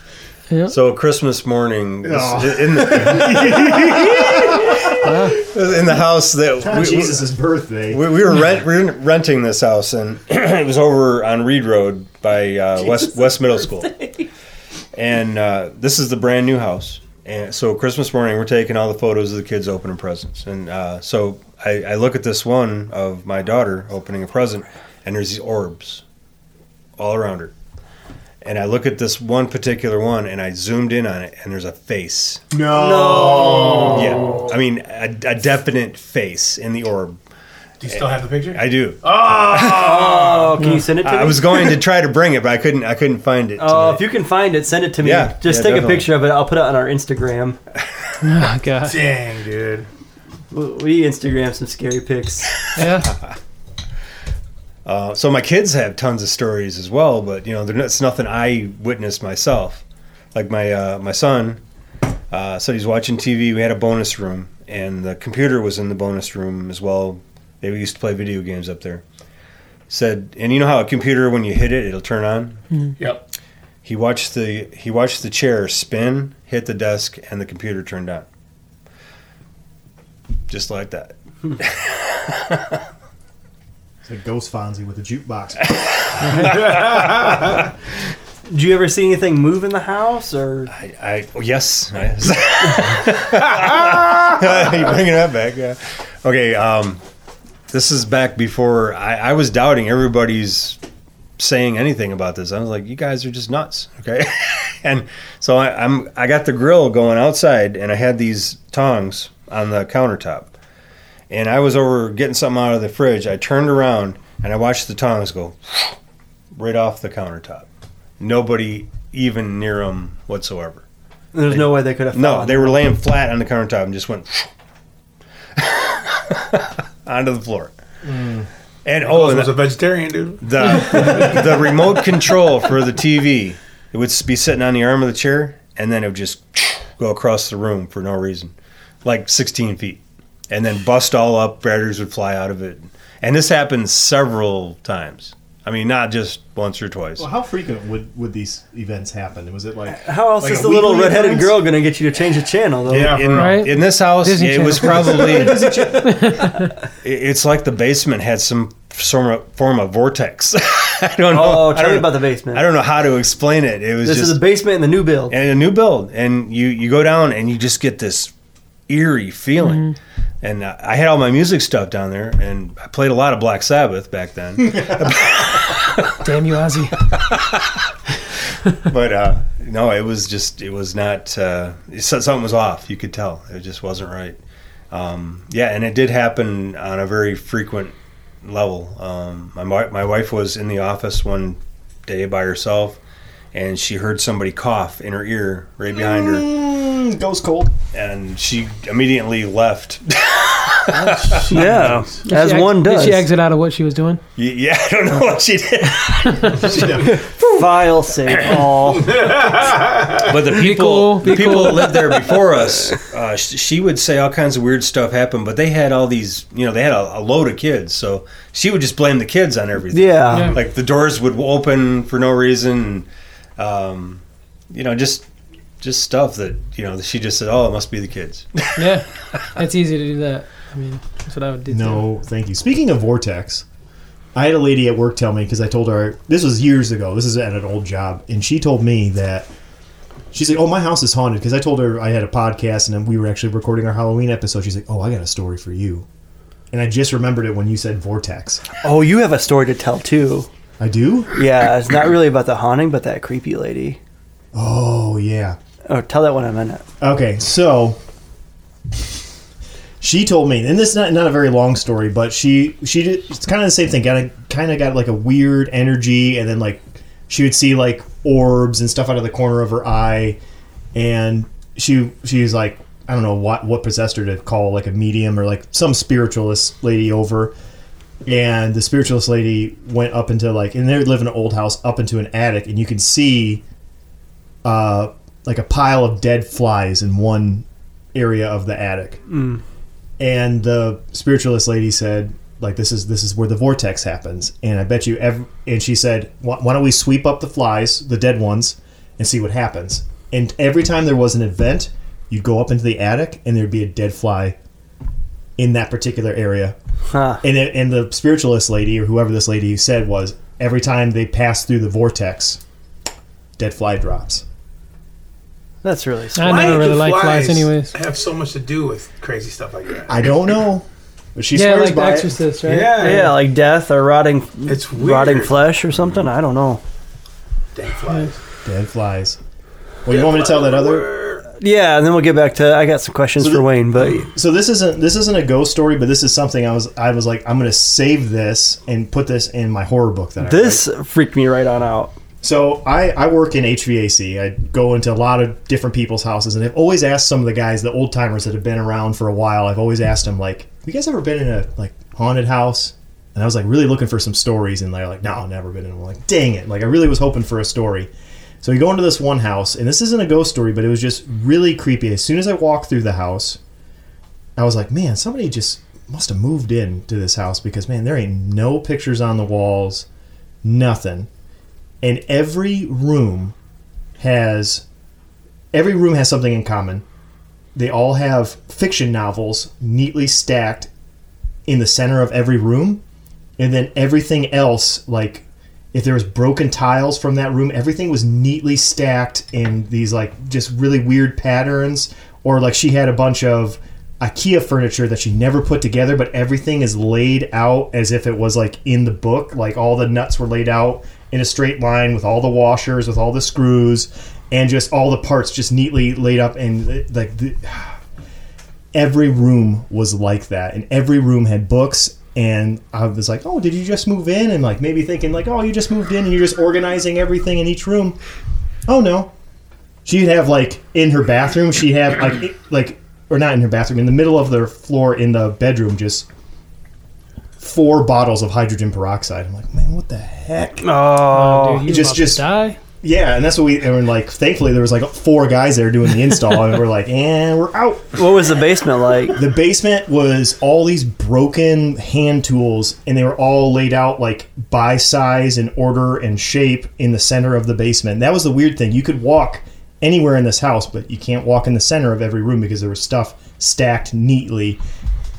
So Christmas morning, Oh. in, the, in the house that On Jesus' birthday. we, we were rent, we were renting this house, and it was over on Reed Road by uh, West West Middle School. And uh, this is the brand new house. And so Christmas morning, we're taking all the photos of the kids opening presents. And uh, so I, I look at this one of my daughter opening a present, and there's these orbs all around her. And I look at this one particular one, and I zoomed in on it, and there's a face. No. no. Yeah, I mean a, a definite face in the orb. Do you still have the picture? I do. Oh, can you send it to me? I was going to try to bring it, but I couldn't. I couldn't find it. Oh, if you can find it, send it to me. Yeah, Just yeah, take definitely. a picture of it. I'll put it on our Instagram. Oh god. Dang, dude. We we Instagram some scary pics. Yeah. Uh, so my kids have tons of stories as well, but you know, they're not- it's nothing I witnessed myself. Like my uh, my son uh, said he's watching TV. We had a bonus room, and the computer was in the bonus room as well. They used to play video games up there. Said, and you know how a computer when you hit it, it'll turn on. Yep. He watched the he watched the chair spin, hit the desk, and the computer turned on. Just like that. It's like Ghost Fonzie with a jukebox. Do you ever see anything move in the house, or I, I oh, yes, yes. you bringing that back? Yeah. Okay. Um, this is back before I, I was doubting everybody's saying anything about this. I was like, you guys are just nuts. Okay. and so I, I'm I got the grill going outside, and I had these tongs on the countertop, and I was over getting something out of the fridge. I turned around and I watched the tongs go right off the countertop. Nobody even near them whatsoever. there's no way they could have? No, they were laying flat on the countertop and just went onto the floor. Mm. And oh, and was the, a vegetarian, dude. the the remote control for the TV, it would be sitting on the arm of the chair, and then it would just go across the room for no reason, like 16 feet, and then bust all up. Batteries would fly out of it, and this happened several times. I mean, not just once or twice. well, how frequent would, would these events happen? Was it like How else like is a the little weekly redheaded occurrence? girl gonna get you to change the channel? Though? Yeah, in. Right? in this house, Disney it was probably. it's like the basement had some form of, form of vortex. I don't oh, know. Oh, tell me about the basement. I don't know how to explain it. It was This just is the basement in the new build. and a new build, and you you go down and you just get this eerie feeling. Mm-hmm. And uh, I had all my music stuff down there, and I played a lot of Black Sabbath back then. Damn you, Ozzy. but uh, no, it was just it was not. Uh, something was off. You could tell it just wasn't right. Um, yeah, and it did happen on a very frequent level. Um, my my wife was in the office one day by herself, and she heard somebody cough in her ear right behind her, Mm, ghost cold? and she immediately left. yeah, Did as she ex- one does. Did she exit out of what she was doing? Y- yeah, I don't know what she did, File save all. but the people cool, the be people cool. that lived there before us, uh, sh- she would say all kinds of weird stuff happened, but they had all these, you know, they had a, a load of kids, so she would just blame the kids on everything. Yeah. Yeah. like the doors would open for no reason, and, um, you know, just just stuff that you know she just said, "Oh, it must be the kids." Yeah. It's easy to do that. I mean, that's what I would do. too. No, thank you. Speaking of vortex, I had a lady at work tell me because I told her this was years ago. This is at an old job, and she told me that she's like, "Oh, my house is haunted." Because I told her I had a podcast and we were actually recording our Halloween episode. She's like, "Oh, I got a story for you." and I just remembered it when you said vortex. Oh, you have a story to tell too. I do. Yeah, it's not really about the haunting, but that creepy lady. Oh yeah. Oh, tell that one in a minute. Okay, so she told me, and this is not not a very long story, but she she did, it's kind of the same thing. Got kind of got like a weird energy, and then like she would see like orbs and stuff out of the corner of her eye, and she she was like I don't know what what possessed her to call like a medium or like some spiritualist lady over. And the spiritualist lady went up into like, and they live in an old house up into an attic, and you can see uh, like a pile of dead flies in one area of the attic. Mm. And the spiritualist lady said, like this is this is where the vortex happens. And I bet you, ev and she said, why, why don't we sweep up the flies, the dead ones, and see what happens? And every time there was an event, you'd go up into the attic, and there'd be a dead fly in that particular area. Huh. And it, and the spiritualist lady or whoever this lady said was every time they pass through the vortex, dead fly drops. That's really I sweet. never do really liked flies, anyways. Have so much to do with crazy stuff like that. I don't know, but she yeah, swears like The by it. Right? Yeah, Yeah, like death or rotting, It's weird. rotting flesh or something. I don't know. Dead flies. Dead flies. Well, you want me to tell that other? Yeah, and then we'll get back to. I got some questions So for the- Wayne, but So this isn't this isn't a ghost story, but this is something I was I was like I'm going to save this and put this in my horror book that this write. freaked me right on out. So I I work in HVAC. I go into a lot of different people's houses, and I've always asked some of the guys, the old timers that have been around for a while. I've always asked them like, "Have you guys ever been in a like haunted house?" And I was like really looking for some stories, and they're like, "No, I've never been in." one." like, dang it! Like I really was hoping for a story. So we go into this one house, and this isn't a ghost story, but it was just really creepy. As soon as I walked through the house, I was like, man, somebody just must have moved in to this house because man, there ain't no pictures on the walls, nothing. And every room has every room has something in common. They all have fiction novels neatly stacked in the center of every room, and then everything else like if there was broken tiles from that room, everything was neatly stacked in these like just really weird patterns. Or like she had a bunch of IKEA furniture that she never put together, but everything is laid out as if it was like in the book. Like all the nuts were laid out in a straight line with all the washers, with all the screws, and just all the parts just neatly laid up. And like the, every room was like that, and every room had books. And I was like, "Oh, did you just move in?" And like maybe thinking like, "Oh, you just moved in and you're just organizing everything in each room." Oh no, she'd have like in her bathroom, she'd have like like or not in her bathroom, in the middle of the floor in the bedroom, just four bottles of hydrogen peroxide. I'm like, man, what the heck? Oh, dude, you just about to just die. yeah, and that's what we and we're like. Thankfully, there was like four guys there doing the install, and we're like, and we're out. what was the basement like? The basement was all these broken hand tools, and they were all laid out like by size and order and shape in the center of the basement. That was the weird thing. You could walk anywhere in this house, but you can't walk in the center of every room because there was stuff stacked neatly.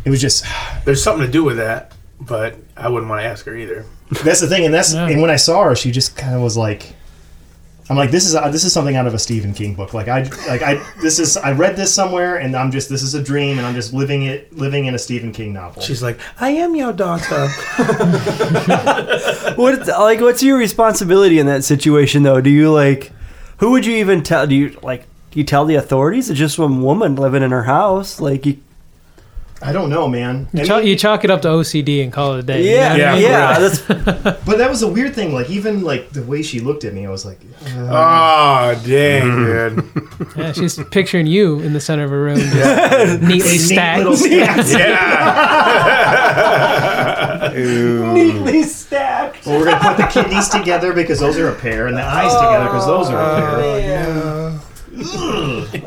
It was just There's something to do with that, but I wouldn't want to ask her either. that's the thing, and that's Yeah. and when I saw her, she just kind of was like. I'm like this is uh, this is something out of a Stephen King book. Like I like I this is I read this somewhere and I'm just this is a dream and I'm just living it living in a Stephen King novel. She's like, I am your daughter. What like? What's your responsibility in that situation though? Do you like? Who would you even tell? Do you like? You tell the authorities? It's just some woman living in her house. Like you. I don't know, man. You, And- chalk, you chalk it up to OCD and call it a day. you Yeah, know? yeah. Yeah, that's But that was a weird thing. Like even like the way she looked at me, I was like, uh, oh, dang, dude. Yeah, she's picturing you in the center of a room, neatly neat stacked. little stacks. Yeah. neatly stacked. Well, we're gonna put the kidneys together because those are a pair, and the eyes together because those are a pair.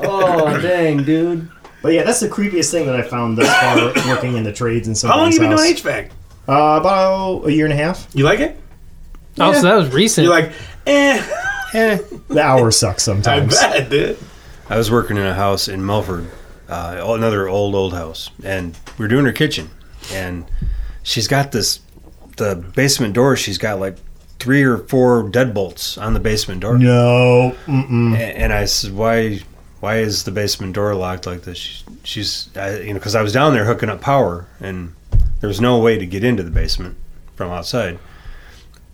oh dang, dude. But yeah, that's the creepiest thing that I found thus far working in the trades and so. On. How long somebody's you been house. doing HVAC? Uh, about a year and a half. You like it? Oh, so that was recent. You're like, eh, eh. The hours suck I sometimes. bet, dude. I was working in a house in Milford, uh, another old old house, and we are doing her kitchen, and she's got this the basement door. She's got like three or four deadbolts on the basement door, No. Mm-mm. A- and I said, "Why, why is the basement door locked like this?" She, she's, I, you know, because I was down there hooking up power, and There's no way to get into the basement from outside.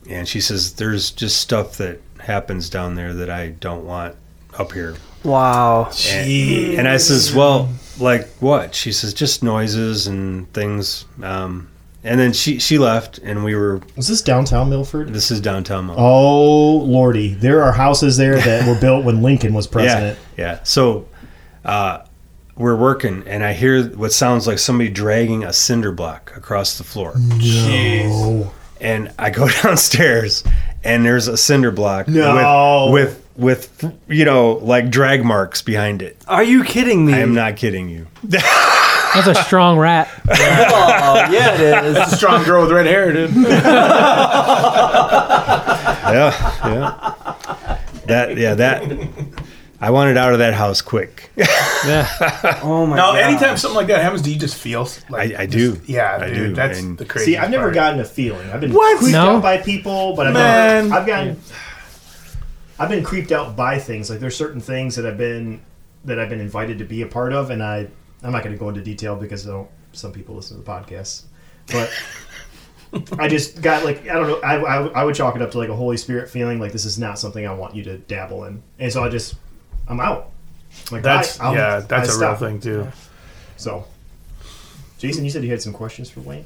And she says, "There's just stuff that happens down there that I don't want up here." Wow. And, and I says, "Well, like what?" She says, "Just noises and things." Um, and then she she left, and we were. Was this downtown Milford? This is downtown. Milford. Oh lordy, there are houses there that were built when Lincoln was president. Yeah, yeah. So uh, we're working, and I hear what sounds like somebody dragging a cinder block across the floor. No. And I go downstairs, and there's a cinder block No. with, with with you know like drag marks behind it. Are you kidding me? I am not kidding you. That's a strong rat. oh, yeah, it is. That's a strong girl with red hair, dude. yeah, yeah. That yeah that. I wanted out of that house quick. Yeah. Oh my Now, god. anytime something like that happens, do you just feel like I, I do. just- yeah, I dude, do. that's And- the crazy. See, I've never part. gotten a feeling. I've been What? creeped No? out by people, but I've Man. never. I've gotten. I've been creeped out by things. Like there's certain things that I've been that I've been invited to be a part of, and I I'm not going to go into detail because I don't, some people listen to the podcast, but. I just got like I don't know I, I, I would chalk it up to like a Holy Spirit feeling like this is not something I want you to dabble in and so I just I'm out like That's I, yeah, that's I a real thing too. so Jason you said you had some questions for Wayne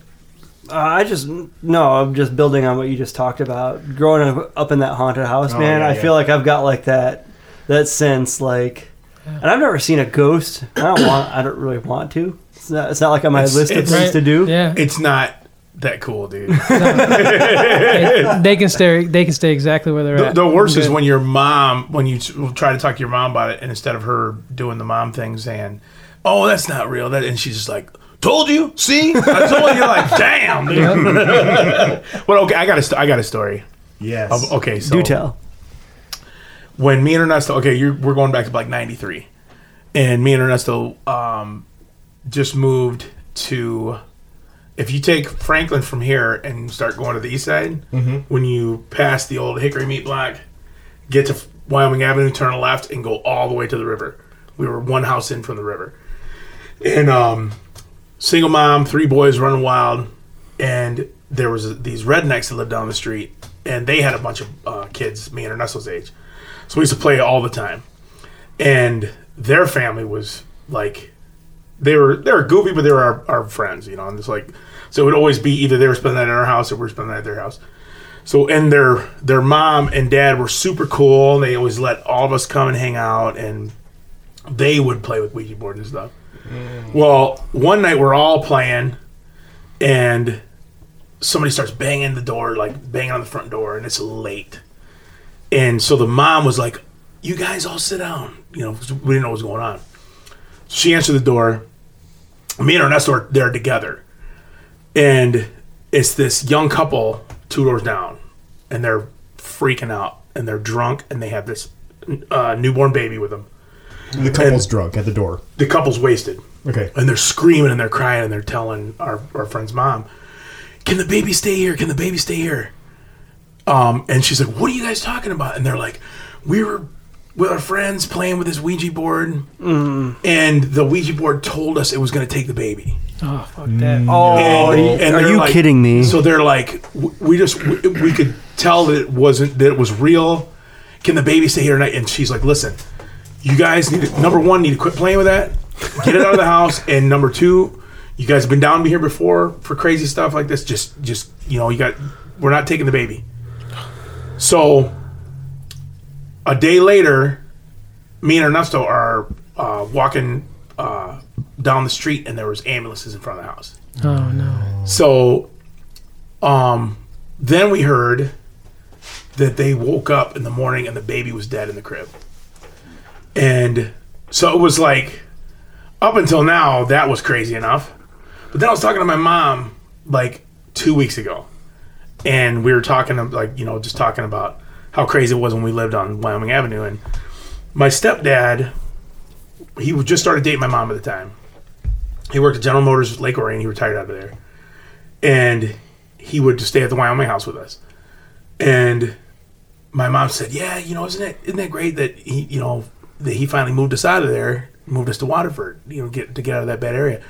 Uh, I just no. I'm just building on what you just talked about. Growing up, up in that haunted house, Oh, man. yeah, I yeah. feel like I've got like that that sense, like, and I've never seen a ghost. I don't want. I don't really want to. It's not. It's not like on my It's- list of it's- things to do. Yeah. It's not that cool, dude. They, they can stay. They can stay exactly where they're the, at. the worst is when your mom, when you t- try to talk to your mom about it, and instead of her doing the mom thing, saying, "Oh, that's not real," that, and she's just like, "Told you, see, I told you." Like, "Damn, dude." well, okay, I got a, st- I got a story. yes okay, so Do tell. When me and Ernesto, okay, you're, we're going back to like '93, and me and Ernesto um, just moved to. If you take Franklin from here and start going to the east side, when you pass the old Hickory Meat Block, get to Wyoming Avenue, turn left, and go all the way to the river. We were one house in from the river, and um, single mom, three boys running wild, and there was these rednecks that lived down the street, and they had a bunch of uh, kids, me and Ernesto's age. So we used to play all the time. And their family was like they were they were goofy, but they were our, our friends, you know, and it's like so it would always be either they were spending the night at our house or we are spending the night at their house. So and their their mom and dad were super cool and they always let all of us come and hang out and they would play with Ouija board and stuff. Mm. Well, one night we're all playing and somebody starts banging the door, like banging on the front door, and it's late. And so the mom was like, "You guys all sit down," you know, we didn't know what was going on. She answered the door. Me and Ernesto are there together, and it's this young couple two doors down, and they're freaking out, and they're drunk, and they have this uh, newborn baby with them. the couple's drunk at the door The couple's wasted okay and they're screaming and they're crying and they're telling our, our friend's mom, "Can the baby stay here? Can the baby stay here?" Um, and she's like, "What are you guys talking about?" And they're like, "We were with our friends playing with this Ouija board, and the Ouija board told us it was going to take the baby." Oh fuck that. Oh, And- and are you like- kidding me? So they're like, we just we, we could tell that it wasn't that it was real. Can the baby stay here tonight? And she's like, listen, you guys need to, number one need to quit playing with that, get it out of the house, and number two, you guys have been down here before for crazy stuff like this. Just just you know, you got we're not taking the baby. So a day later, me and Ernesto are uh, walking uh, down the street, and there was ambulances in front of the house. Oh no. So, um, then we heard that they woke up in the morning and the baby was dead in the crib. And so it was like, up until now, that was crazy enough. But then I was talking to my mom like two weeks ago, and we were talking um, like you know just talking about how crazy it was when we lived on Wyoming Avenue, and my stepdad, he just started dating my mom at the time. He worked at General Motors Lake Orion. He retired out of there and he would just stay at the Wyoming house with us. And my mom said, "Yeah, you know, isn't it isn't that great that he, you know, that he finally moved us out of there, moved us to Waterford, you know, get to get out of that bad area."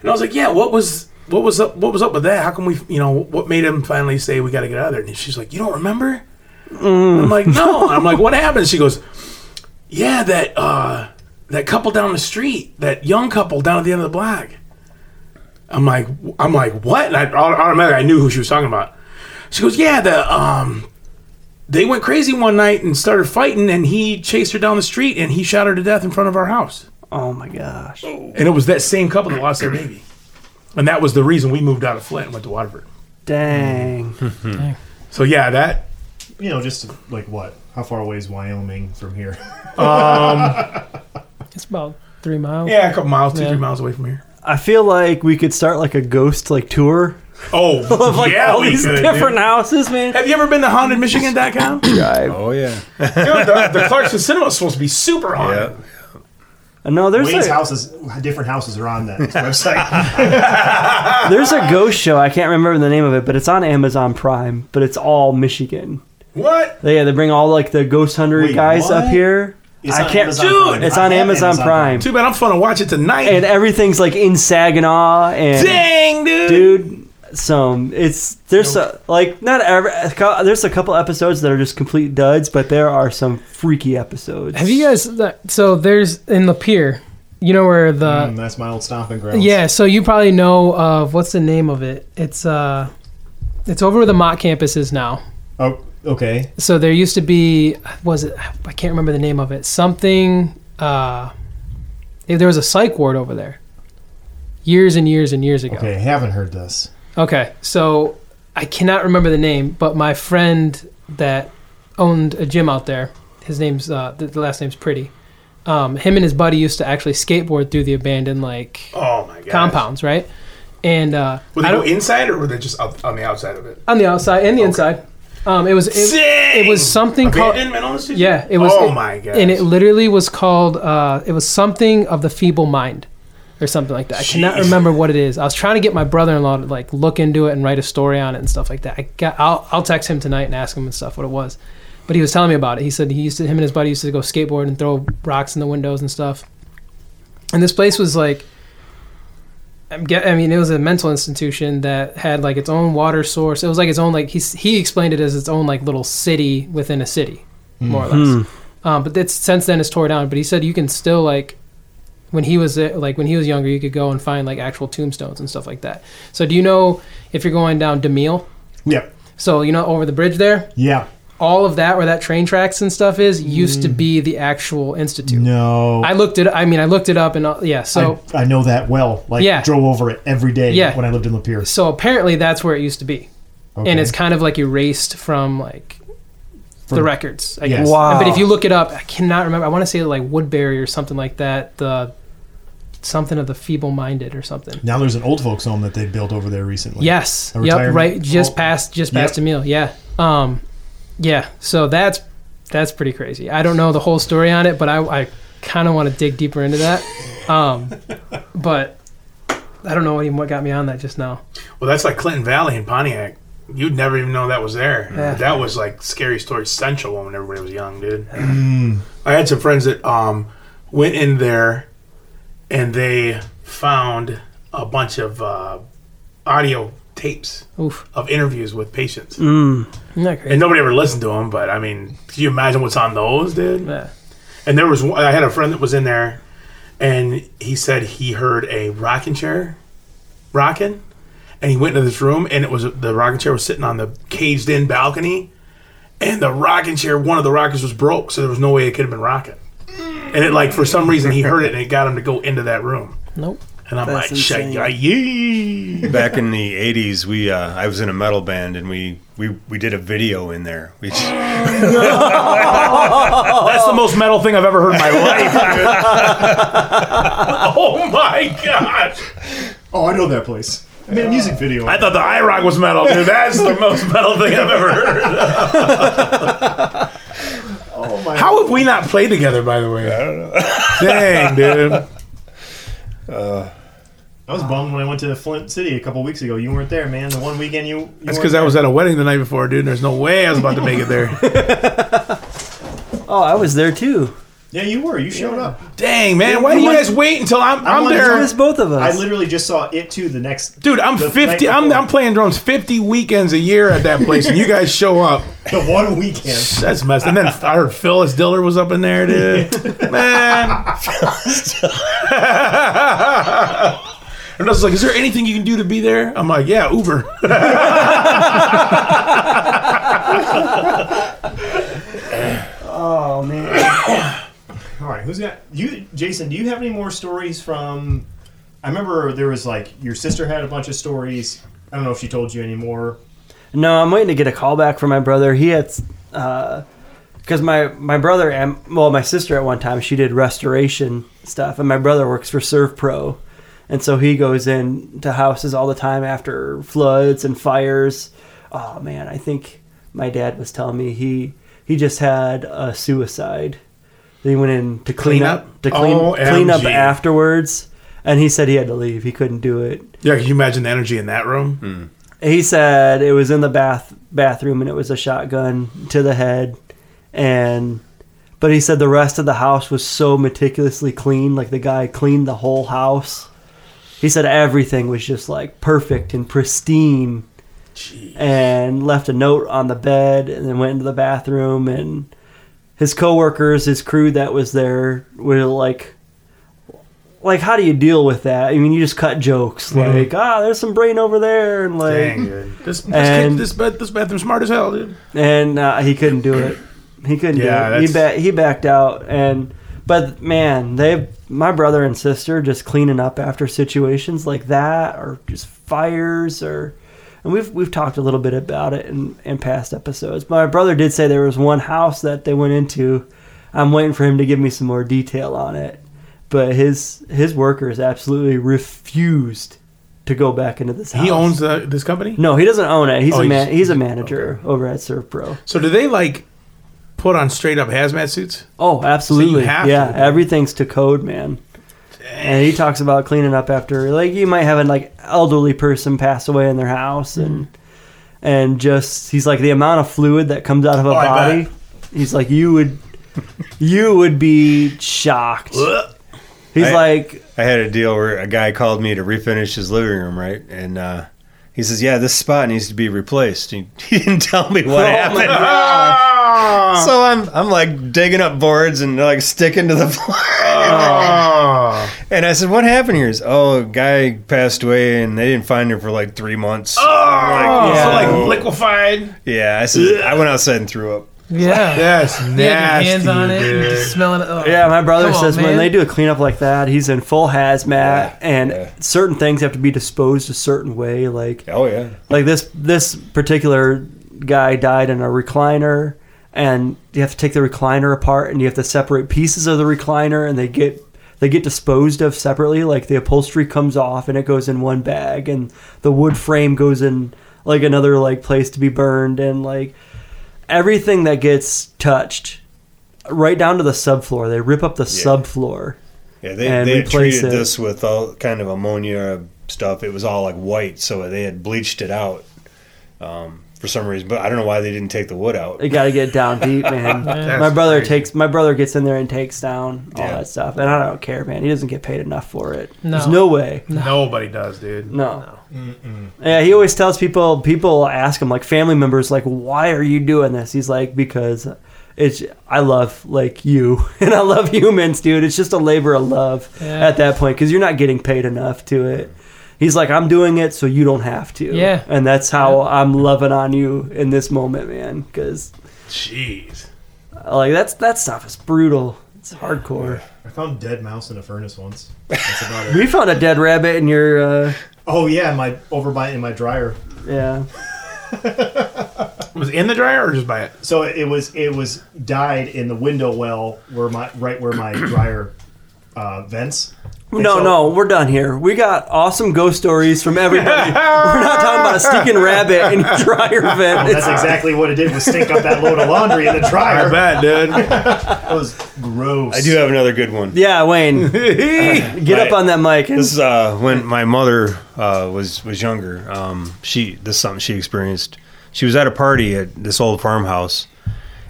And I was like, "Yeah, what was what was up? What was up with that? How come we, you know, what made him finally say we got to get out of there? And she's like, you don't remember? I'm like, no. I'm like, what happened? She goes, yeah, that uh, that couple down the street, that young couple down at the end of the block. I'm like, I'm like, what? And I automatically I knew who she was talking about. She goes, yeah, the um, they went crazy one night and started fighting, and he chased her down the street and he shot her to death in front of our house. Oh my gosh. And it was that same couple that lost their baby. And that was the reason we moved out of Flint and went to Waterford. Dang. So yeah, that You know, just like what? How far away is Wyoming from here? um It's about three miles. yeah, a couple miles, two, Yeah. three miles away from here. I feel like we could start like a ghost like tour Oh, of like yeah, all we these could, different dude. houses, man. Have you ever been to hauntedmichigan.com? Dude, Drive. Oh yeah. the, the Clarkston Cinema is supposed to be super haunted. No, there's Wayne's a, houses, different houses are on that website. there's a ghost show. I can't remember the name of it, but it's on Amazon Prime. But it's all Michigan. What? They, yeah, they bring all like the ghost hunter Wait, guys what? up here. It's I can't, Amazon dude. Prime. It's I on have Amazon, Amazon Prime, Too bad I'm fun to watch it tonight. and everything's like in Saginaw and Dang, dude. dude. Some it's there's a, like not every there's a couple episodes that are just complete duds, but there are some freaky episodes. Have you guys? that- So there's in the pier. You know where the Mm, that's my old stomping grounds. yeah. So you probably know of what's the name of it? It's uh, it's over where the Mott campus is now. Oh, okay. So there used to be was it? I can't remember the name of it. Something. Uh, there was a psych ward over there. Years and years and years ago. Okay, I haven't heard this. Okay, so I cannot remember the name, but my friend that owned a gym out there, his name's uh, the, the last name's Pretty. Um, him and his buddy used to actually skateboard through the abandoned like Oh my god. compounds, right? And uh, Would they go inside or were they just out, on the outside of it? on the outside and the inside. Um, it was it, it was something called Abandonment yeah. It was Oh it- my god. and it literally was called uh, it was something of the feeble mind or something like that. I cannot Jeez. remember what it is. I was trying to get my brother-in-law to like look into it and write a story on it and stuff like that. I got I'll I'll text him tonight and ask him and stuff what it was. But he was telling me about it. He said he used to him and his buddy used to go skateboard and throw rocks in the windows and stuff. And this place was like I'm get, I mean, it was a mental institution that had like its own water source. It was like its own like he he explained it as its own like little city within a city, more or less. Um, but it's since then it's tore down. But he said you can still like when he was uh, like when he was younger, you could go and find like actual tombstones and stuff like that. So do you know if you're going down Demille? Yeah. So you know over the bridge there, Yeah. all of that where that train tracks and stuff is used to be the actual institute. No. I looked it. I mean, I looked it up and uh, yeah. So I, I know that well. Like, Yeah. drove over it every day Yeah. when I lived in Lapeer. so apparently that's where it used to be. Okay. and it's kind of like erased from like the records. I Yes. guess. Wow. But if you look it up, I cannot remember. I want to say like Woodbury or something like that. The something of the feeble-minded or something. now there's an old folks home that they built over there recently. yes. A Yep. Right. Just oh, past. Just yep. past Emil. Yeah. Um. Yeah. So that's that's pretty crazy. I don't know the whole story on it, but I I kind of want to dig deeper into that. Um. but I don't know even what got me on that just now. Well, that's like Clinton Valley in Pontiac. You'd never even know that was there. Yeah. That was like scary story central when everybody was young, dude. I had some friends that um, went in there and they found a bunch of uh, audio tapes Oof. of interviews with patients. Isn't that crazy? And nobody ever listened to them, but I mean, can you imagine what's on those, dude? yeah. And there was one, I had a friend that was in there, and he said he heard a rocking chair rocking, and he went into this room, and it was the rocking chair was sitting on the caged in balcony, and the rocking chair, one of the rockers was broke, so there was no way it could have been rocking. And it like for some reason he heard it, and it got him to go into that room. Nope. And I'm That's like, shit, insane. yee. Back in the '80s, we uh, I was in a metal band and we we, we did a video in there. We just, That's the most metal thing I've ever heard in my life. oh my god! Oh, I know that place. I made a music video. I thought the IROC was metal, dude. That's the most metal thing I've ever heard. oh my. How have we not played together, by the way? I don't know. Dang, dude. Uh, I was bummed when I went to Flint City a couple weeks ago. You weren't there, man. The one weekend you. you That's because I was at a wedding the night before, dude. And There's no way I was about to make it there. Oh, I was there too. Yeah, you were. You showed up. Dang, man. Why do you guys wait until I'm, I'm on there? the- both of us. I literally just saw it too. The next Dude, I'm the 50. I'm, before. I'm playing drums 50 weekends a year at that place, and you guys show up. the one weekend. That's messed. And then I heard Phyllis Diller was up in there, dude. Man. And I was like, "Is there anything you can do to be there?" I'm like, "Yeah, Uber." Oh man. All right, who's got you, Jason? Do you have any more stories from? I remember there was like your sister had a bunch of stories. I don't know if she told you any more. No, I'm waiting to get a call back from my brother. He had, uh, because my my brother and well, my sister at one time she did restoration stuff, and my brother works for Servpro, and so he goes in to houses all the time after floods and fires. Oh man, I think my dad was telling me he he just had a suicide. He went in to clean, Clean up, up? to clean clean up afterwards, and he said he had to leave. He couldn't do it. yeah, can you imagine the energy in that room? Hmm. He said it was in the bath bathroom and it was a shotgun to the head, and but he said the rest of the house was so meticulously clean, like the guy cleaned the whole house. He said everything was just like perfect and pristine, and left a note on the bed and then went into the bathroom and his coworkers, his crew that was there were like like how do you deal with that? I mean, you just cut jokes like, "Ah, there's some brain over there," and like, Dang. This this, And- kid, this bed this bathroom's smart as hell, dude. and uh, he couldn't do it. He couldn't Yeah, do it. He ba- he backed out, and but man, they my brother and sister just cleaning up after situations like that, or just fires, or and we've we've talked a little bit about it in in past episodes. My brother did say there was one house that they went into. I'm waiting for him to give me some more detail on it, but his his workers absolutely refused to go back into this house. He owns the, this company. No, he doesn't own it. He's Oh, a man. he's- He's a manager over at Servpro. So do they like put on straight up hazmat suits? Oh, absolutely. have yeah, to. everything's to code, man. And he talks about cleaning up after, like, you might have an like elderly person pass away in their house, and and just he's like the amount of fluid that comes out of a Oh, I body. He's like you would, you would be shocked. He's I- like, I had a deal where a guy called me to refinish his living room, right? And uh, he says, "Yeah, this spot needs to be replaced." He, he didn't tell me what Oh, happened. So I'm I'm like digging up boards and they're like sticking to the floor. Oh. And I said, "What happened here?" Is oh, a guy passed away and they didn't find him for like three months. Oh, Yeah. so like liquefied. Yeah, I said I went outside and threw up. Yeah. That's nasty. your hands on it, and just smelling it. Oh. Yeah, my brother Come on, says when they do a cleanup like that, he's in full hazmat, and yeah. certain things have to be disposed a certain way. Like, Oh yeah, like this this particular guy died in a recliner, and you have to take the recliner apart, and you have to separate pieces of the recliner, and they get they get disposed of separately. Like the upholstery comes off, and it goes in one bag, and the wood frame goes in like another like place to be burned, and like everything that gets touched right down to the subfloor. They rip up the subfloor. yeah. They And they had replace treated it. this with all kind of ammonia stuff. It was all like white, so they had bleached it out um, for some reason. But I don't know why they didn't take the wood out. They got to get down deep, man. my brother takes my brother gets in there and takes down all Yeah. that stuff, and I don't care, man. He doesn't get paid enough for it. No. There's no way. Nobody does, dude. No. Yeah, he always tells people. People ask him, like family members, like, "Why are you doing this?" He's like, "Because it's I love like you, and I love humans, dude. It's just a labor of love Yeah. at that point because you're not getting paid enough to it." He's like, "I'm doing it so you don't have to." Yeah. and that's how I'm loving on you in this moment, man. Because Jeez. like that's that stuff is brutal. It's hardcore. I found dead mouse in a furnace once. That's about it. We found a dead rabbit in your uh, Oh yeah, my over by in my dryer. yeah. Was in the dryer or just by it? So it was it was died in the window well where my right where my dryer uh, vents. And No, so- no, we're done here. We got awesome ghost stories from everybody. we're not talking about a stinking rabbit in your dryer vent. That's exactly what it did was stink up that load of laundry in the I dryer. bet, dude. That was gross. I do have another good one. yeah, Wayne, get up on that mic. And, This is uh, when my mother uh, was was younger. Um, she this is something she experienced. She was at a party at this old farmhouse,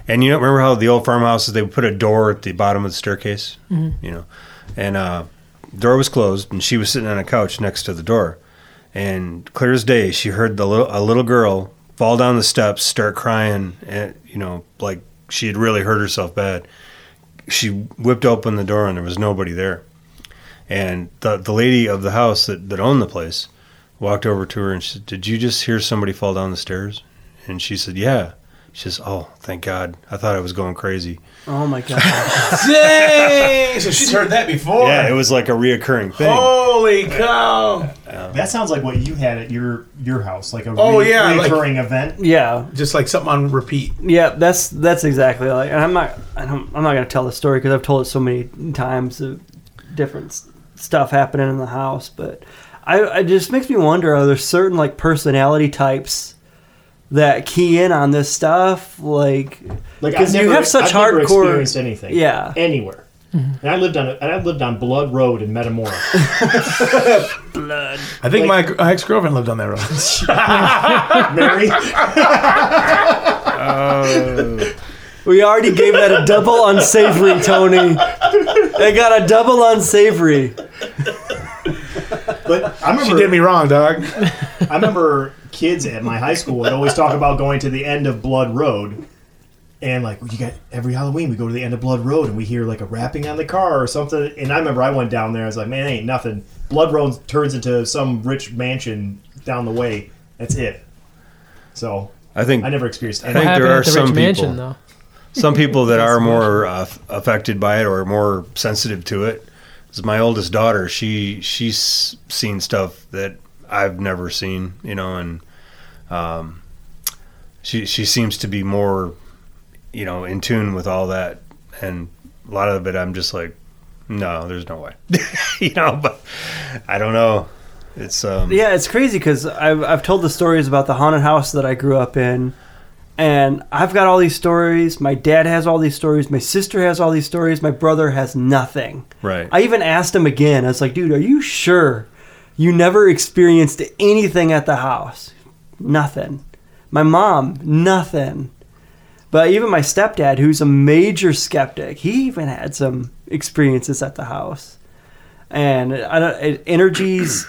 And you know, remember how the old farmhouses they would put a door at the bottom of the staircase, Mhm. you know, and uh, door was closed, and she was sitting on a couch next to the door, and clear as day, she heard the little a little girl fall down the steps, start crying, and you know, like she had really hurt herself bad. She whipped open the door, and there was nobody there. And the the lady of the house that, that owned the place walked over to her and she said, "Did you just hear somebody fall down the stairs?" And she said, "Yeah." She says, "Oh, thank God! I thought I was going crazy." Oh my god. Dang! So she's heard that before. Yeah, it was like a reoccurring thing. Holy cow! That sounds like what you had at your your house, like a Oh, re- yeah, like- recurring event. Yeah, just like something on repeat. Yeah, that's that's exactly like. And I'm not. I don't, I'm not going to tell the story because I've told it so many times of different s- stuff happening in the house. But I, it just makes me wonder: are there certain like personality types that key in on this stuff? Like, Like because I've you have such I've never hardcore. experienced anything. Yeah. anywhere. And I lived on a, and I lived on Blood Road in Metamora. Blood. I think my my ex girlfriend lived on that road. Mary. We already gave that a double unsavory, Tony. They got a double unsavory. But I remember She did me wrong, dog. I remember kids at my high school would always talk about going to the end of Blood Road. And like you got every Halloween, we go to the end of Blood Road and we hear like a rapping on the car or something. And I remember I went down there. I was like, man, ain't nothing. Blood Road turns into some rich mansion down the way. That's it. So I think I never experienced. I think there are the some Rich people, Mansion, though? some people that are more uh, affected by it or more sensitive to it. 'Cause my oldest daughter, she she's seen stuff that I've never seen, you know, and um, she she seems to be more, you know, in tune with all that, and a lot of it, I'm just like, no, there's no way, you know, but I don't know. It's um, Yeah, it's crazy because I've, I've told the stories about the haunted house that I grew up in. And I've got all these stories. My dad has all these stories. My sister has all these stories. My brother has nothing. right. I even asked him again. I was like, dude, are you sure you never experienced anything at the house? Nothing. My mom, nothing. But even my stepdad, who's a major skeptic, he even had some experiences at the house. And I don't, it, energies,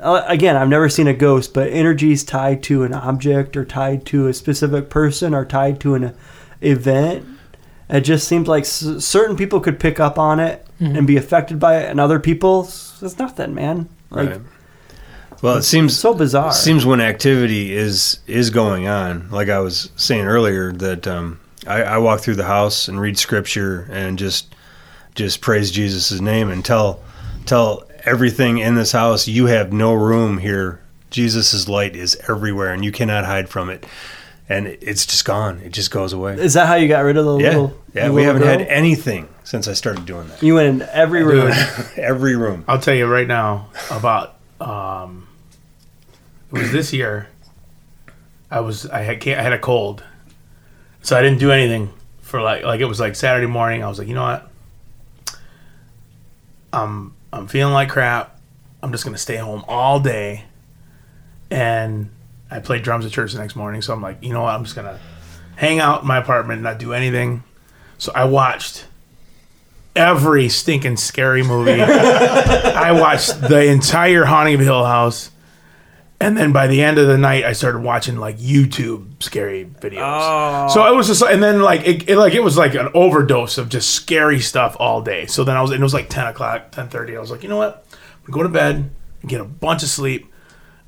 uh, again, I've never seen a ghost, but energies tied to an object or tied to a specific person or tied to an event. It just seems like s- certain people could pick up on it Mhm. and be affected by it, and other people, it's nothing, man. Like, Right. Well, it seems so bizarre. Seems when activity is is going on, like I was saying earlier, that um, I, I walk through the house and read scripture and just just praise Jesus' name and tell tell everything in this house you have no room here. Jesus' light is everywhere and you cannot hide from it. And it's just gone. It just goes away. is that how you got rid of the yeah, little? yeah. the We little haven't had anything since I started doing that. You went in every room. Every room. I'll tell you right now about um, it was this year. I was I had I had a cold, so I didn't do anything for like like it was like Saturday morning. I was like, you know what? I'm I'm feeling like crap. I'm just gonna stay home all day, and I played drums at church the next morning. So I'm like, you know what? I'm just gonna hang out in my apartment, and not do anything. So I watched every stinking scary movie. I watched the entire Haunting of Hill House. And then by the end of the night, I started watching like YouTube scary videos. So it was just, and then like it, it, like it was like an overdose of just scary stuff all day. So then I was, and it was like ten o'clock, ten thirty. I was like, you know what, I'm gonna go to bed, get a bunch of sleep,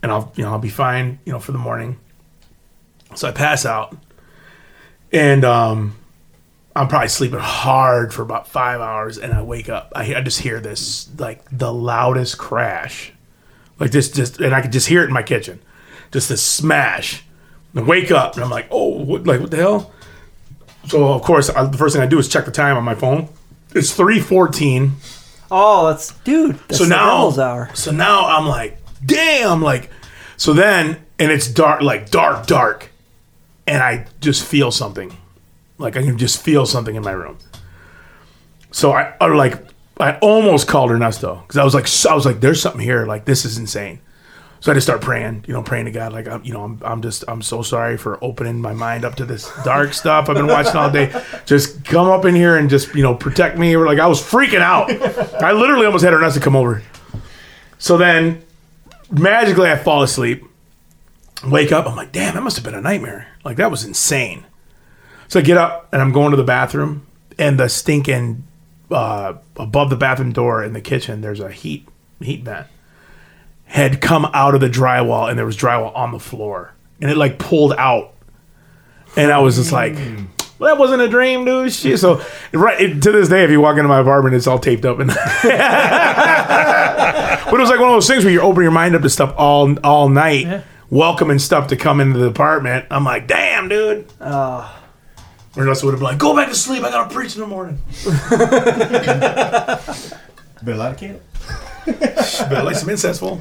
and I'll, you know, I'll be fine, you know, for the morning. So I pass out, and um, I'm probably sleeping hard for about five hours, and I wake up. I, I just hear this like the loudest crash, like this, just, and I could just hear it in my kitchen, just this smash. And I wake up, and I'm like, oh, what, like what the hell? So of course, I, the first thing I do is check the time on my phone. It's three fourteen. Oh, that's dude. That's so the now, devil's hour. so now I'm like, damn, like, so then, and it's dark, like dark, dark, and I just feel something, like I can just feel something in my room. So I, I like, I almost called Ernesto because I was like, I was like, there's something here, like this is insane. So I just start praying, you know, praying to God, like, I'm, you know, I'm, I'm just, I'm so sorry for opening my mind up to this dark stuff I've been watching all day. Just come up in here and just, you know, protect me. Or like, I was freaking out. I literally almost had Ernesto come over. So then, magically, I fall asleep, wake up. I'm like, damn, that must have been a nightmare. Like, that was insane. So I get up and I'm going to the bathroom, and the stinking uh, above the bathroom door in the kitchen, there's a heat heat vent had come out of the drywall, and there was drywall on the floor, and it like pulled out, and I was just like. Well, that wasn't a dream, dude. Shit. So, right it- to this day, if you walk into my apartment, it's all taped up, and but it was like one of those things where you open your mind up to stuff all all night, welcoming stuff to come into the apartment. I'm like, damn, dude. Uh, Or else I would have been like, go back to sleep. I gotta preach in the morning. Been a lot of candle. But like some incestful.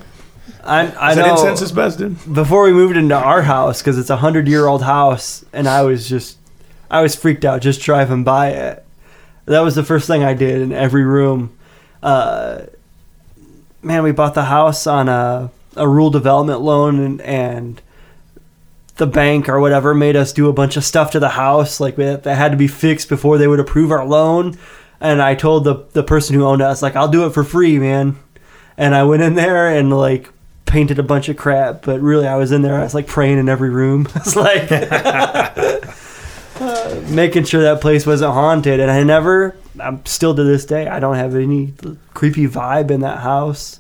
I, I Said know. incense is best, dude. Before we moved into our house, because it's a hundred year old house, and I was just, I was freaked out just driving by it. That was the first thing I did in every room. Uh, man, we bought the house on a a rural development loan, and, and the bank or whatever made us do a bunch of stuff to the house, like that had to be fixed before they would approve our loan. And I told the the person who owned us, like, I'll do it for free, man. And I went in there and like painted a bunch of crap, but really I was in there. I was like praying in every room. I was like uh, making sure that place wasn't haunted. And I never, I'm still to this day, I don't have any creepy vibe in that house.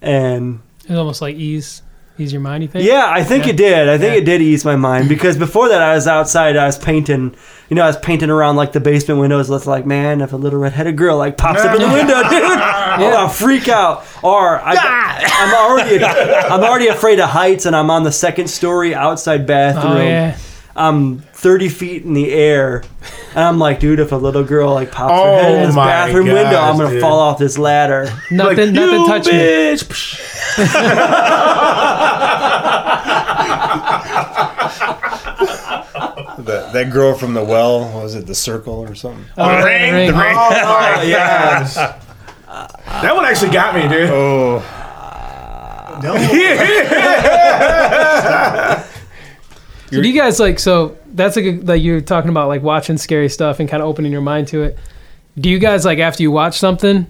And It's almost like ease ease your mind. You think? yeah, I think Yeah. it did. I think Yeah. it did ease my mind because before that, I was outside. I was painting. You know, I was painting around like the basement windows. It's like, man, if a little redheaded girl like pops up in the window, dude, oh, I'll freak out. Or I, I'm already, I'm already afraid of heights, and I'm on the second story outside bathroom. Oh, yeah. I'm 30 feet in the air, and I'm like, dude, if a little girl like pops her Oh head in oh this my bathroom window, I'm gonna dude. fall off this ladder. Nothing, nothing you touch me. bitch. That, that girl from the well, was it the circle or something? Oh, the the ring, ring. the ring. Oh, yeah. That one actually got me, dude. Oh, So do you guys like? So that's a good. Like you're talking about like watching scary stuff and kind of opening your mind to it. Do you guys like after you watch something?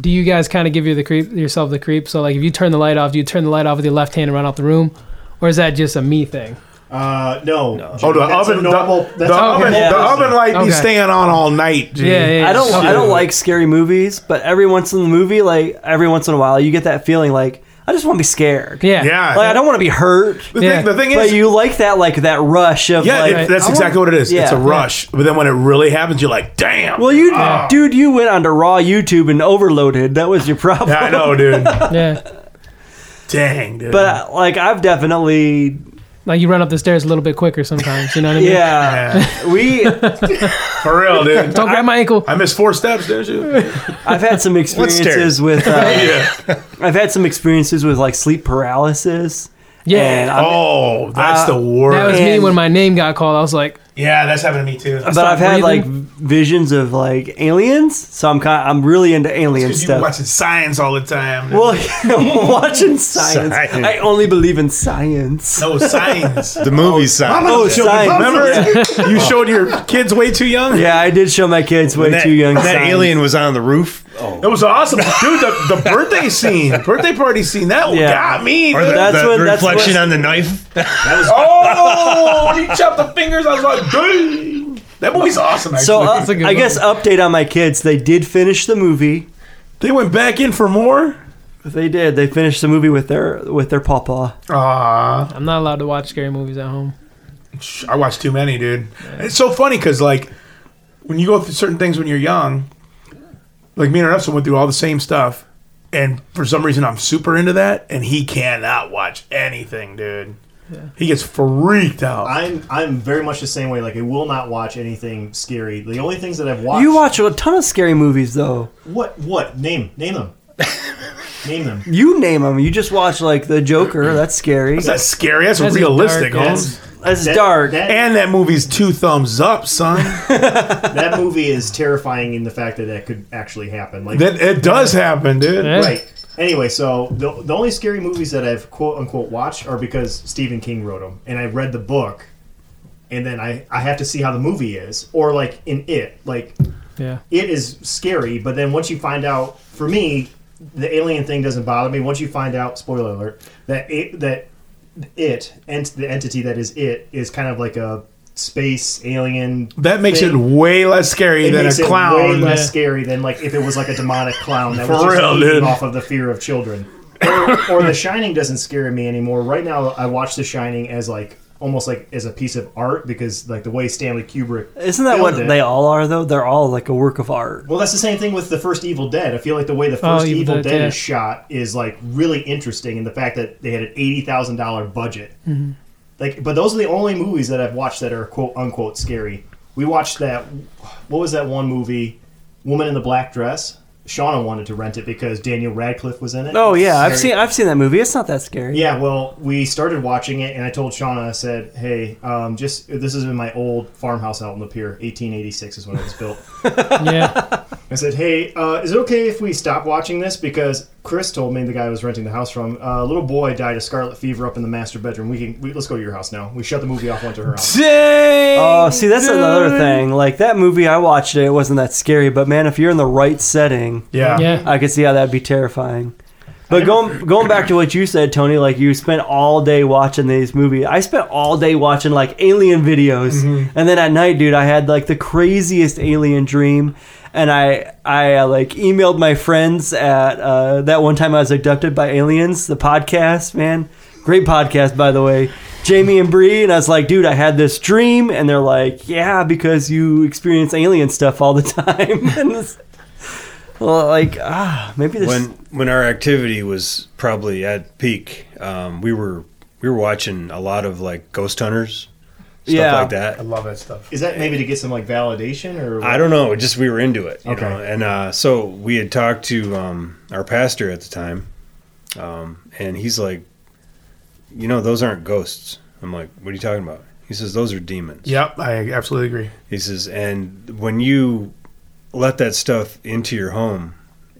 Do you guys kind of give you the creep yourself the creep? So like if you turn the light off, do you turn the light off with your left hand and run out the room, or is that just a me thing? Uh, no. Oh, the That's oven, normal. the, the a oven, Yeah. the oven light Okay. be staying on all night. Dude. Yeah, yeah. I don't. Okay. I don't like scary movies, but every once in the movie, like every once in a while, you get that feeling like I just want to be scared. Yeah. Yeah. Like I don't want to be hurt. The, Yeah. thing, the thing But is, you like that, like that rush of yeah, like. it- that's exactly want- what it is. it's Yeah. a rush. But then when it really happens, you're like, damn. Well, you, dude, you went onto raw YouTube and overloaded. That was your problem. yeah, I know, dude. Yeah. Dang, dude. But uh, like I've definitely, Like you run up the stairs a little bit quicker sometimes. You know what I mean? yeah, yeah, we. for real, dude. Don't grab my ankle. I missed four steps, didn't you? I've had some experiences with. Uh, yeah. I've had some experiences with like sleep paralysis. Yeah. And I'm- Oh, that's Uh, the worst. That was me when my name got called. I was like, yeah, that's happened to me too. but I've had like visions of like aliens, so I'm kind. I'm really into alien Because you stuff. watching Signs all the time. Well, watching science. Science. I only believe in science. no science. the movie Signs. Oh, science. Remember, you showed your kids way too young. Yeah, I did show my kids way that, too young. that Signs. alien was on the roof. Oh, It was awesome, dude. The, the birthday scene, birthday party scene, that Yeah. got me. or the, That's the when- that's reflection when- on the knife. That was oh, when he chopped the fingers, I was like, dang. That movie's awesome. Actually. So uh, That's a good I guess update on my kids. They did finish the movie. they went back in for more. They did. They finished the movie with their with their papa. Ah, I'm not allowed to watch scary movies at home. I watched too many, dude. It's so funny because like when you go through certain things when you're young, like me and Russell went through all the same stuff, and for some reason I'm super into that, and he cannot watch anything, dude. He gets freaked out. I'm I'm very much the same way. Like I will not watch anything scary. The only things that I've watched. You watch a ton of scary movies though. what? What? Name name them. name them. You name them. You just watch like the Joker. That's scary. That's scary. That's, That's realistic, dark, Holmes. That's That- dark. That, And that movie's two thumbs up, son. that movie is terrifying in the fact that that could actually happen. Like that it does happen, dude. Yeah. right. Anyway, so the, the only scary movies that I've quote unquote watched are because Stephen King wrote them, and I read the book, and then I I have to see how the movie is, or like in it, like Yeah. it is scary, but then once you find out, for me, the alien thing doesn't bother me. Once you find out, spoiler alert, that it that it and the entity that is it is kind of like a space alien. That makes thing. it way less scary It than makes a it clown. way less Yeah. scary than like if it was like a demonic clown that was For just real, dude. off of the fear of children. Or, or The Shining doesn't scare me anymore. Right now, I watch The Shining as like almost like as a piece of art because like the way Stanley Kubrick Isn't that what filmed it- they all are though? They're all like a work of art. well, that's the same thing with the first Evil Dead. I feel like the way the Oh, first Evil Evil Dead, Dead, is shot is like really interesting, and the fact that they had an eighty thousand dollar budget. Mhm. Like, but those are the only movies that I've watched that are quote unquote scary. We watched that. What was that one movie? Woman in the Black Dress. Shauna wanted to rent it because Daniel Radcliffe was in it. Oh yeah, I've seen I've seen that movie. It's not that scary. Yeah, well, we started watching it, and I told Shauna, I said, "Hey, um, just this is in my old farmhouse out on the pier. 1886 is when it was built." yeah. I said, "Hey, uh, is it okay if we stop watching this? Because Chris told me the guy I was renting the house from, uh, a little boy died of scarlet fever up in the master bedroom. We can we, let's go to your house now. We shut the movie off, went to her house. Dang! Oh, see, that's another thing. Like that movie, I watched it. It wasn't that scary, but man, if you're in the right setting, Yeah. Yeah. I could see how that'd be terrifying. But going going back to what you said, Tony, like you spent all day watching these movies. I spent all day watching like alien videos, and then at night, dude, I had like the craziest alien dream. And I I uh, like emailed my friends at uh, that one time I was abducted by aliens. The podcast, man, great podcast by the way. Jamie and Bree, and I was like, dude, I had this dream, and they're like, yeah, because you experience alien stuff all the time. and well, like ah, maybe this. when when our activity was probably at peak, um, we were we were watching a lot of like ghost hunters, stuff Yeah. like that. I love that stuff. Is that maybe to get some like validation or? I don't know. Just we were into it. You Okay. Know? And uh, so we had talked to um, our pastor at the time, um, and he's like, "You know, those aren't ghosts." I'm like, "What are you talking about?" He says, "Those are demons." Yep, I absolutely agree. He says, "And when you let that stuff into your home,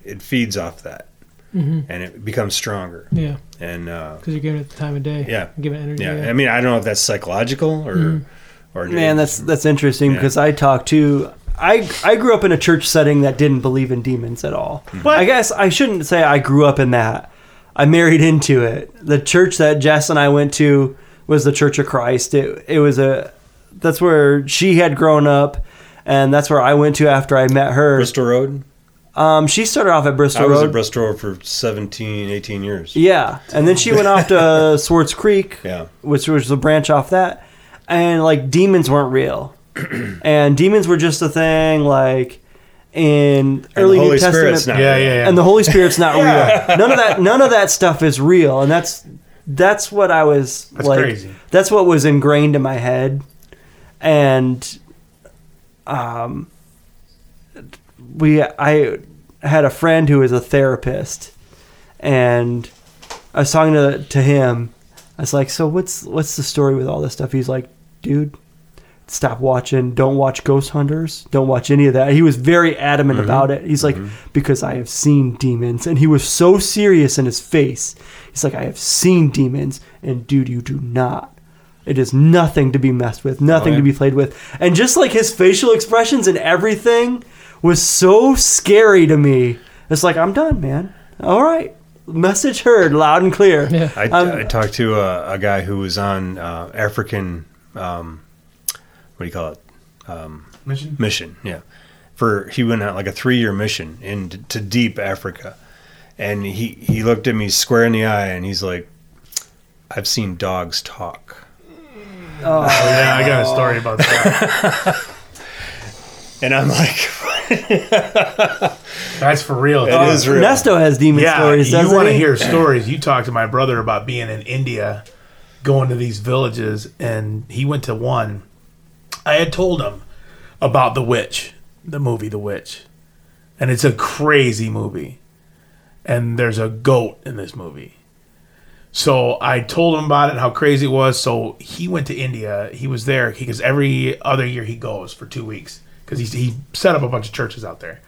it feeds off that, Mhm. and it becomes stronger." Yeah. And uh, Because you're giving it the time of day. yeah, Giving it energy. yeah. I mean, I don't know if that's psychological or Mhm. or Man, that's that's interesting Yeah. because I talked to I I grew up in a church setting that didn't believe in demons at all. I guess I shouldn't say I grew up in that. I married into it. The church that Jess and I went to was the Church of Christ. It it was a that's where she had grown up, and that's where I went to after I met her. Bristol Road. Um, she started off at Bristol I was Road. at Bristol Road for 17, 18 years. Yeah, and then she went off to Swartz Creek, Yeah. which was a branch off that, and like demons weren't real, and demons were just a thing like in the early Holy New Testament. Spirit's not Yeah, real. yeah, yeah. And the Holy Spirit's not real. None of that. None of that stuff is real, and that's that's what I was That's like. crazy. That's what was ingrained in my head, and um, we I had a friend who was a therapist, and I was talking to to him. I was like, "So what's what's the story with all this stuff?" He's like, "Dude, stop watching. Don't watch Ghost Hunters. Don't watch any of that." He was very adamant Mhm. about it. He's like, "Because I have seen demons," and he was so serious in his face. He's like, "I have seen demons, and dude, you do not." It is nothing to be messed with, nothing Oh, yeah. to be played with. And just like his facial expressions and everything was so scary to me. It's like, I'm done, man. All right. Message heard loud and clear. Yeah. I, I talked to a, a guy who was on uh, African, um, what do you call it? Um, Mission? Mission, yeah. For he went on like a three year mission into deep Africa, and he he looked at me square in the eye, and he's like, "I've seen dogs talk." Oh, yeah, I got a story about that. and I'm like, That's for real. It is real. Nesto has demon yeah, stories, You doesn't want to he? hear stories? You talked to my brother about being in India, going to these villages, and he went to one. I had told him about The Witch, the movie The Witch, and it's a crazy movie. And there's a goat in this movie. So I told him about it, how crazy it was. So he went to India. He was there because every other year he goes for two weeks because he set up a bunch of churches out there.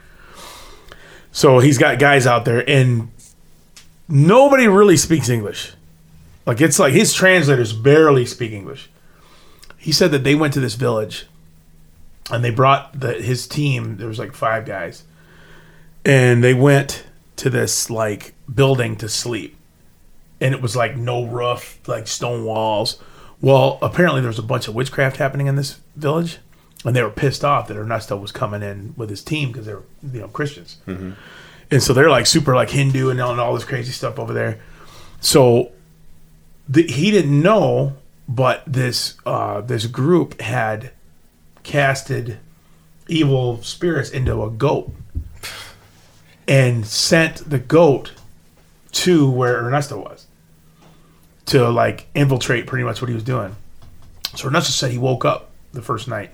So he's got guys out there, and nobody really speaks English. Like it's like his translators barely speak English. He said that they went to this village and they brought the his team, there was like five guys. And they went to this like building to sleep. And it was like no roof, like stone walls. Well, apparently there was a bunch of witchcraft happening in this village, and they were pissed off that Ernesto was coming in with his team because they were, you know, Christians and so they're like super like Hindu and all, and all this crazy stuff over there. So the, he didn't know, but this uh, this group had casted evil spirits into a goat and sent the goat to where Ernesto was to like infiltrate pretty much what he was doing. So Ernesto said he woke up the first night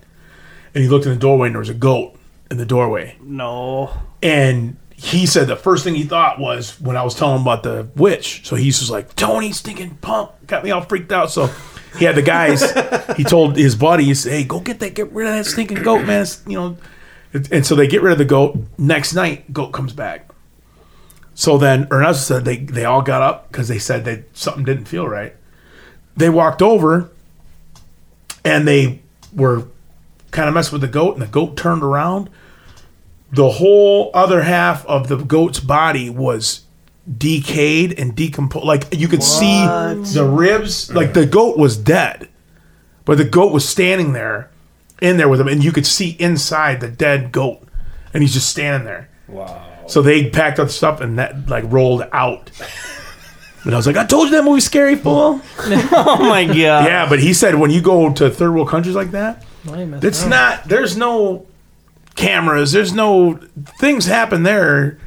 and he looked in the doorway and there was a goat in the doorway. No. And he said the first thing he thought was when I was telling him about the witch. So he's just like, Tony, stinking punk, got me all freaked out. So he had the guys, he told his buddies, hey, go get that, get rid of that stinking goat, man. It's, you know, and so they get rid of the goat. Next night, goat comes back. So then Ernesto said they, they all got up because they said that something didn't feel right. They walked over and they were kind of messing with the goat, and the goat turned around. The whole other half of the goat's body was decayed and decomposed. Like you could see the ribs. Like the goat was dead, but the goat was standing there, in there with him, and you could see inside the dead goat, and he's just standing there. Wow. So they packed up stuff and that like rolled out. And I was like, I told you that movie scary fool. oh my god. Yeah, but he said when you go to third world countries like that, Lame as it's hell. not. There's no cameras. There's no things happen there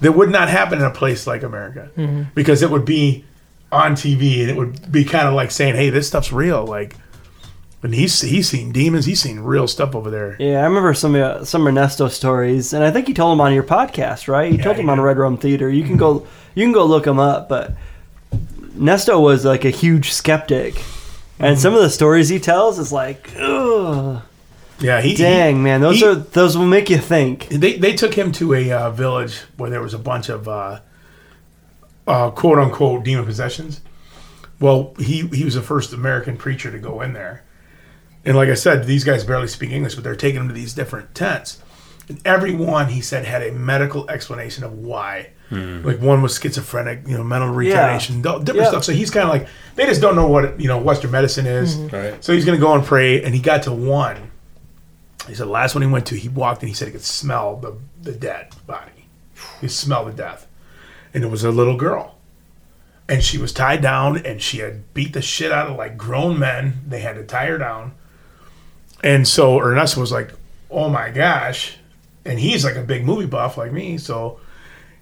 that would not happen in a place like America Mhm. because it would be on TV and it would be kind of like saying, "Hey, this stuff's real." Like, and he's he's seen demons. He's seen real stuff over there. Yeah, I remember some uh, some Ernesto stories, and I think you told them on your podcast, right? You told them on Red Room Theater. You can go you can go look them up, but Nesto was like a huge skeptic, and Mm-hmm. some of the stories he tells is like, ugh. Yeah, he Dang he- man, those he- are those will make you think. They they took him to a uh, village where there was a bunch of uh, uh, quote unquote demon possessions. Well, he he was the first American preacher to go in there, and like I said, these guys barely speak English, but they're taking him to these different tents, and every one he said had a medical explanation of why. Like one was schizophrenic, you know, mental retardation, th- different Yeah. stuff. So he's kind of like they just don't know what you know Western medicine is. Mhm. Right. So he's going to go and pray, and he got to one. He said the last one he went to, he walked and he said he could smell the the dead body. He could smell the death, and it was a little girl, and she was tied down, and she had beat the shit out of like grown men. They had to tie her down, and so Ernesto was like, "Oh my gosh," and he's like a big movie buff like me, so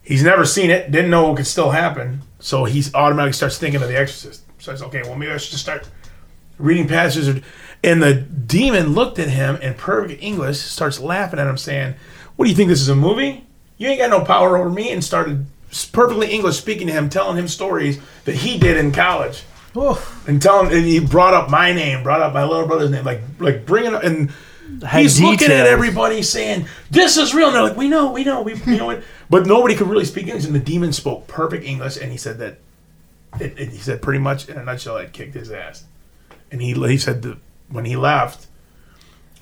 he's never seen it, didn't know it could still happen, so he automatically starts thinking of The Exorcist. Says, "Okay, well maybe I should just start." reading passages, and the demon looked at him in perfect English, starts laughing at him, saying, "What do you think this is a movie? You ain't got no power over me." And started perfectly English speaking to him, telling him stories that he did in college, and telling, and he brought up my name, brought up my little brother's name, like like bringing up and. He's looking at everybody saying, "This is real." And they're like, "We know, we know, we you know it." But nobody could really speak English, and the demon spoke perfect English, and he said that it, it, he said pretty much in a nutshell, it kicked his ass. And he he said that when he left,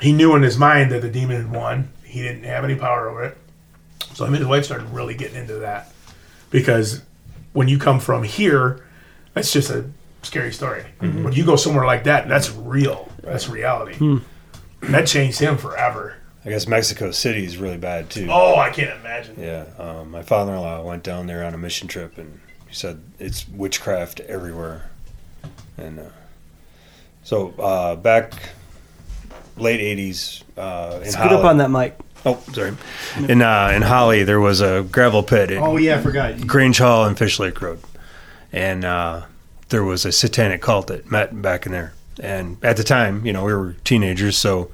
he knew in his mind that the demon had won. He didn't have any power over it. So him and his wife started really getting into that because when you come from here, that's just a scary story. Mhm. When you go somewhere like that, that's real. That's reality. Hmm. And that changed him forever. I guess Mexico City is really bad too. Oh, I can't imagine. Yeah, um, my father-in-law went down there on a mission trip, and he said it's witchcraft everywhere. And uh, so uh, back late '80s, uh, in Scoot up on that mic. Oh, sorry. In uh, in Holly, there was a gravel pit. at Oh, yeah, I forgot. Grange Hall and Fish Lake Road, and uh, there was a satanic cult that met back in there. And at the time, you know, we were teenagers, so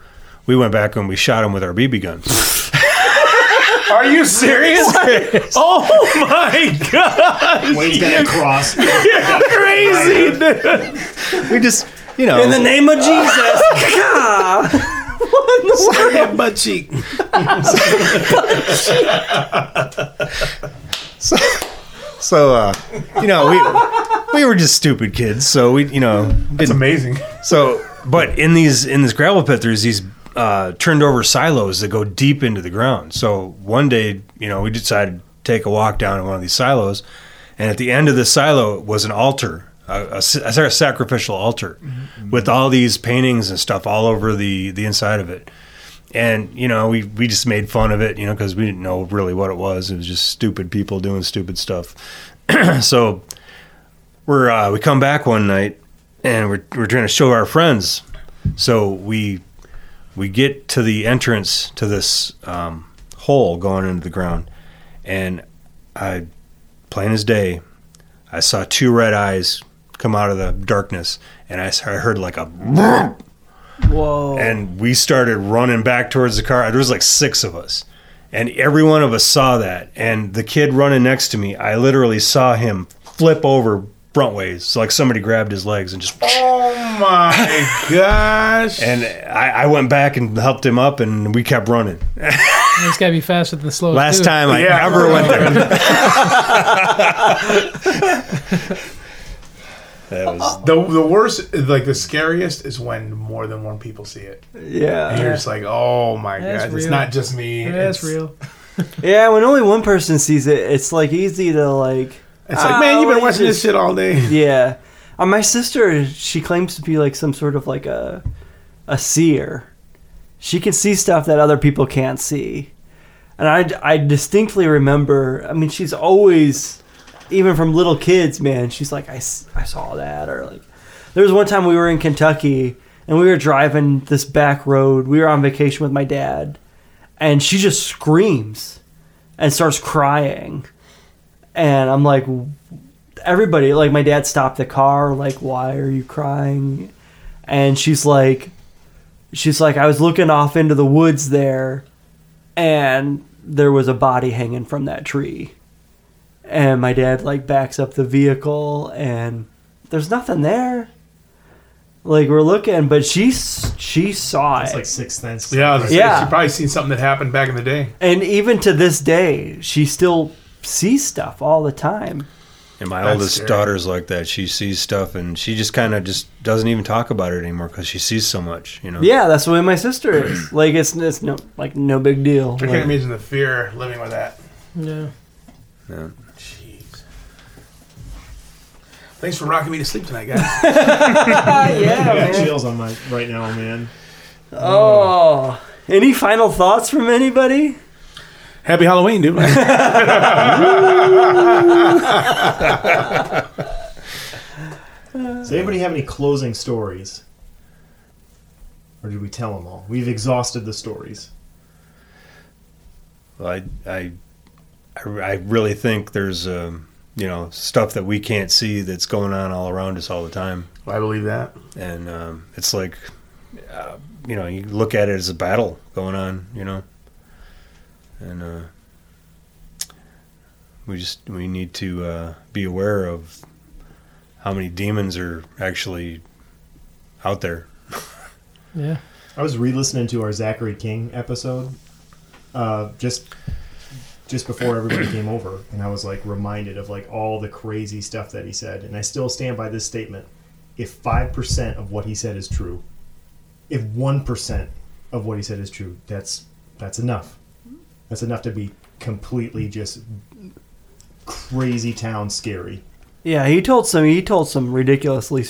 we went back and we shot them with our BB guns. Are you serious? oh my god! Wade's got a cross. You're crazy, dude. we just, you know, In the name of Jesus. God. What in the world? butt cheek. so, so uh, you know we we were just stupid kids. So we you know It's amazing. So, but in these in this gravel pit, there's these uh, turned over silos that go deep into the ground. So one day, you know, we decided to take a walk down in one of these silos, and at the end of the silo was an altar, a, a, a sacrificial altar, with all these paintings and stuff all over the the inside of it. And you know, we we just made fun of it, you know, because we didn't know really what it was. It was just stupid people doing stupid stuff. so we're uh, we come back one night and we're we're trying to show our friends. So we we get to the entrance to this um, hole going into the ground, and I, plain as day, I saw two red eyes come out of the darkness, and I, I heard like a. Whoa! And we started running back towards the car. There was like six of us, and every one of us saw that. And the kid running next to me, I literally saw him flip over front ways, so like somebody grabbed his legs and just. Oh my gosh! And I, I went back and helped him up, and we kept running. It's got to be faster than slow. Last too. time I ever went there. that was the the worst, like the scariest, is when more than one people see it. Yeah. and you're just like, oh my That's god, it's not just me. That's it's, real. yeah, when only one person sees it, it's like easy to like. It's like, man, you've been "Oh, watching this shit all day. Yeah, uh, my sister, she claims to be like some sort of like a a seer. She can see stuff that other people can't see, and I I distinctly remember. I mean, she's always, even from little kids, man. She's like, I, I saw that, or like, there was one time we were in Kentucky and we were driving this back road. We were on vacation with my dad, and she just screams and starts crying. And I'm like, everybody, like, my dad stopped the car, like, why are you crying? And she's like, she's like, I was looking off into the woods there, and there was a body hanging from that tree. And my dad, like, backs up the vehicle, and there's nothing there. Like we're looking, but she she saw It's it. like Sixth Sense. Yeah, I was gonna say, Yeah. she probably seen something that happened back in the day. and even to this day, she still sees stuff all the time. And my That's oldest scary. daughter's like that. She sees stuff and she just kind of just doesn't even talk about it anymore because she sees so much, you know. Yeah, that's the way my sister is. Like it's it's no like no big deal. I Like, can't imagine the fear living with that. Yeah. Yeah. Jeez. Thanks for rocking me to sleep tonight, guys. yeah, I got man. chills on my right now, man. Oh, any final thoughts from anybody? Happy Halloween, dude. Does anybody have any closing stories? Or did we tell them all? We've exhausted the stories. Well, I, I, I, I really think there's, um, you know, stuff that we can't see that's going on all around us all the time. I believe that. And um, it's like, uh, you know, you look at it as a battle going on, you know. And uh, we just we need to uh, be aware of how many demons are actually out there. Yeah. I was re-listening to our Zachary King episode, uh, just just before everybody came over, and I was like reminded of like all the crazy stuff that he said, and I still stand by this statement: if five percent of what he said is true, if one percent of what he said is true, that's that's enough. That's enough to be completely just crazy town scary. Yeah, he told some he told some ridiculously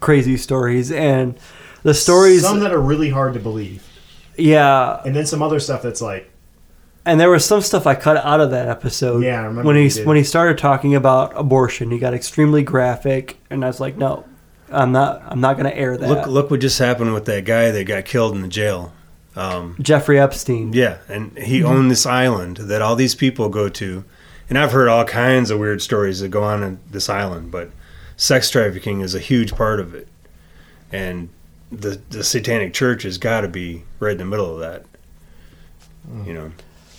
crazy stories, and the stories. some that are really hard to believe, yeah, and then some other stuff that's like and there was some stuff I cut out of that episode. Yeah, I remember when he you did. when he started talking about abortion, he got extremely graphic, and I was like, no, I'm not I'm not going to air that. Look, look what just happened with that guy that got killed in the jail. Um, Jeffrey Epstein. Yeah, and he Mhm. owned this island that all these people go to, and I've heard all kinds of weird stories that go on in this island, but sex trafficking is a huge part of it, and the the Satanic Church has got to be right in the middle of that. You know,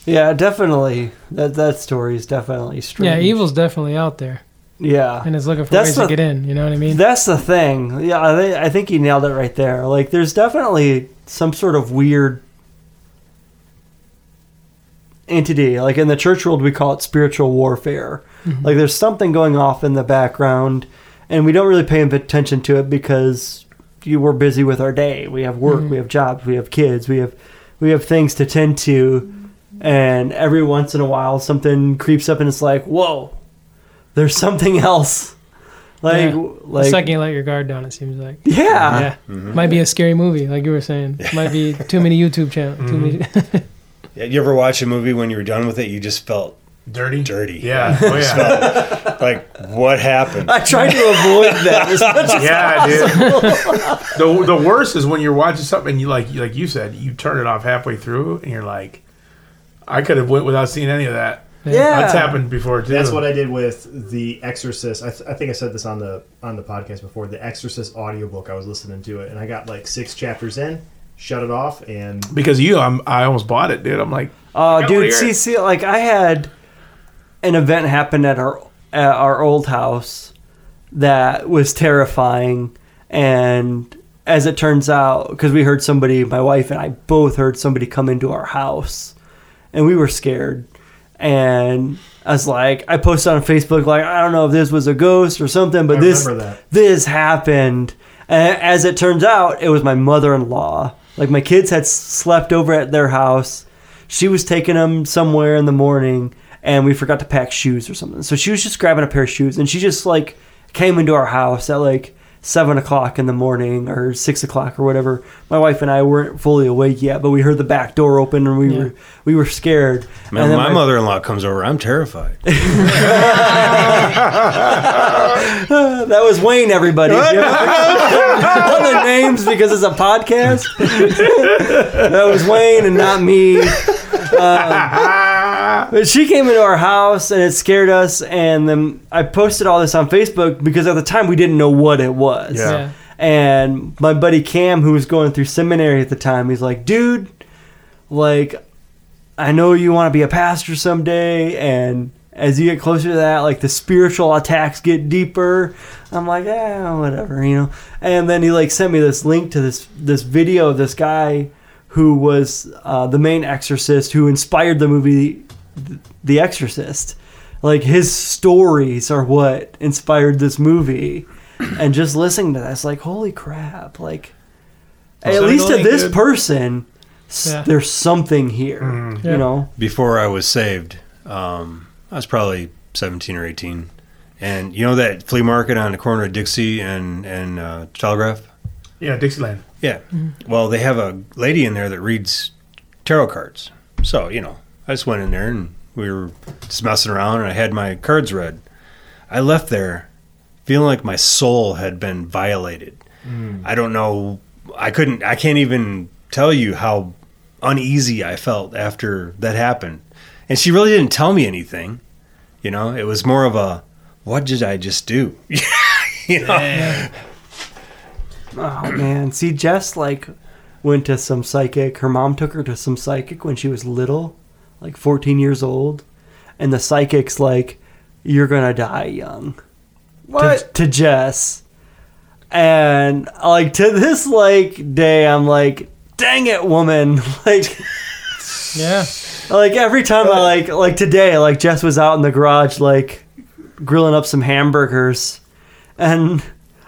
Yeah, definitely. That that story is definitely strange. Yeah, evil's definitely out there. Yeah, And is looking for That's ways the- to get in. You know what I mean? That's the thing. Yeah, I, I think you nailed it right there. Like, there's definitely some sort of weird entity. Like in the church world, we call it spiritual warfare. Mm-hmm. Like there's something going off in the background, and we don't really pay attention to it because you we're busy with our day. We have work, mm-hmm. we have jobs, we have kids, we have we have things to tend to, and every once in a while something creeps up and it's like, whoa, there's something else. Like, Yeah. like the second you let your guard down, it seems like. Yeah. Yeah. Mm-hmm. Might be a scary movie, like you were saying. Might be too many YouTube channels. Too many. Mm-hmm. Yeah, you ever watch a movie when you were done with it, you just felt dirty, dirty. Yeah. Oh, yeah. felt like what happened? I tried to avoid that as much as yeah, possible. dude. the the worst is when you're watching something and you like like you said you turn it off halfway through and you're like, I could have went without seeing any of that. Yeah. that's happened before too. That's what I did with The Exorcist. I, th- I think I said this on the on the podcast before. The Exorcist audiobook. I was listening to it, and I got like six chapters in, shut it off, and because of you. I'm I almost bought it, dude. I'm like, Oh, I wanna dude, see, it. see, like I had an event happen at our at our old house that was terrifying, and as it turns out, because we heard somebody, my wife and I both heard somebody come into our house, and we were scared, and I was like, I posted on Facebook like, I don't know if this was a ghost or something, but I this this happened. And as it turns out, it was my mother-in-law. Like my kids had slept over at their house. She was taking them somewhere in the morning, and we forgot to pack shoes or something. So she was just grabbing a pair of shoes, and she just like came into our house at like seven o'clock in the morning or six o'clock or whatever. My wife and I weren't fully awake yet, but we heard the back door open, and we Yeah. were we were scared. Man, and then my mother-in-law comes over. I'm terrified. that was Wayne, everybody. Give it- Other names because it's a podcast. that was Wayne and not me. Um, but she came into our house and it scared us. And then I posted all this on Facebook because at the time we didn't know what it was. Yeah. Yeah. And my buddy Cam, who was going through seminary at the time, he's like, dude, like, I know you want to be a pastor someday, and as you get closer to that, like the spiritual attacks get deeper. I'm like, yeah, whatever, you know. And then he like sent me this link to this this video of this guy who was uh, the main exorcist who inspired the movie th- The Exorcist. Like his stories are what inspired this movie, and just listening to that, it's like, holy crap! Like, at Sounded least to this good. person, s- Yeah. there's something here. Mm-hmm. You know. Before I was saved, um, I was probably 17 or 18. And you know that flea market on the corner of Dixie and, and uh, Telegraph? yeah, Dixieland. Yeah. Well, they have a lady in there that reads tarot cards. So, you know, I just went in there and we were just messing around and I had my cards read. I left there feeling like my soul had been violated. Hmm. I don't know. I couldn't, I can't even tell you how uneasy I felt after that happened. And she really didn't tell me anything. You know, it was more of a, what did I just do? you know? Oh man, see, Jess like went to some psychic. Her mom took her to some psychic when she was little, like 14 years old, and the psychic's like, "You're gonna die young." What? To, to Jess, and like to this like day, I'm like, "Dang it, woman!" Like, Yeah. like every time I like like today, like Jess was out in the garage like grilling up some hamburgers, and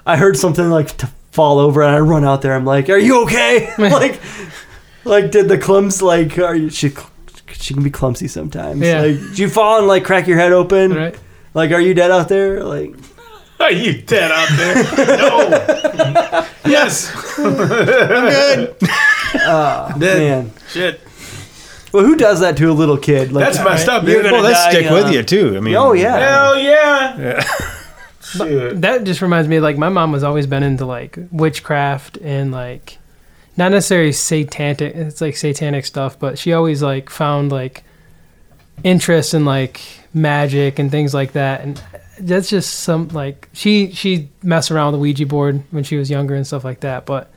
I heard something like to fall over, and I run out there. I'm like, "Are you okay?" like, like did the clumsy like are you she she can be clumsy sometimes. Yeah. Like, did you fall and like crack your head open? Right. Like, are you dead out there? Like, Are you dead out there? no. yes. I'm good. oh Dead. man. Shit. Well, who does that to a little kid? Like, That's messed up, You're dude. gonna Well, that die stick with you too. I mean, Oh yeah. Hell yeah. Shit. That just reminds me, like my mom has always been into like witchcraft and like not necessarily satanic. It's like satanic stuff, but she always like found like interest in like magic and things like that. And that's just some like she she messed around with the Ouija board when she was younger and stuff like that. But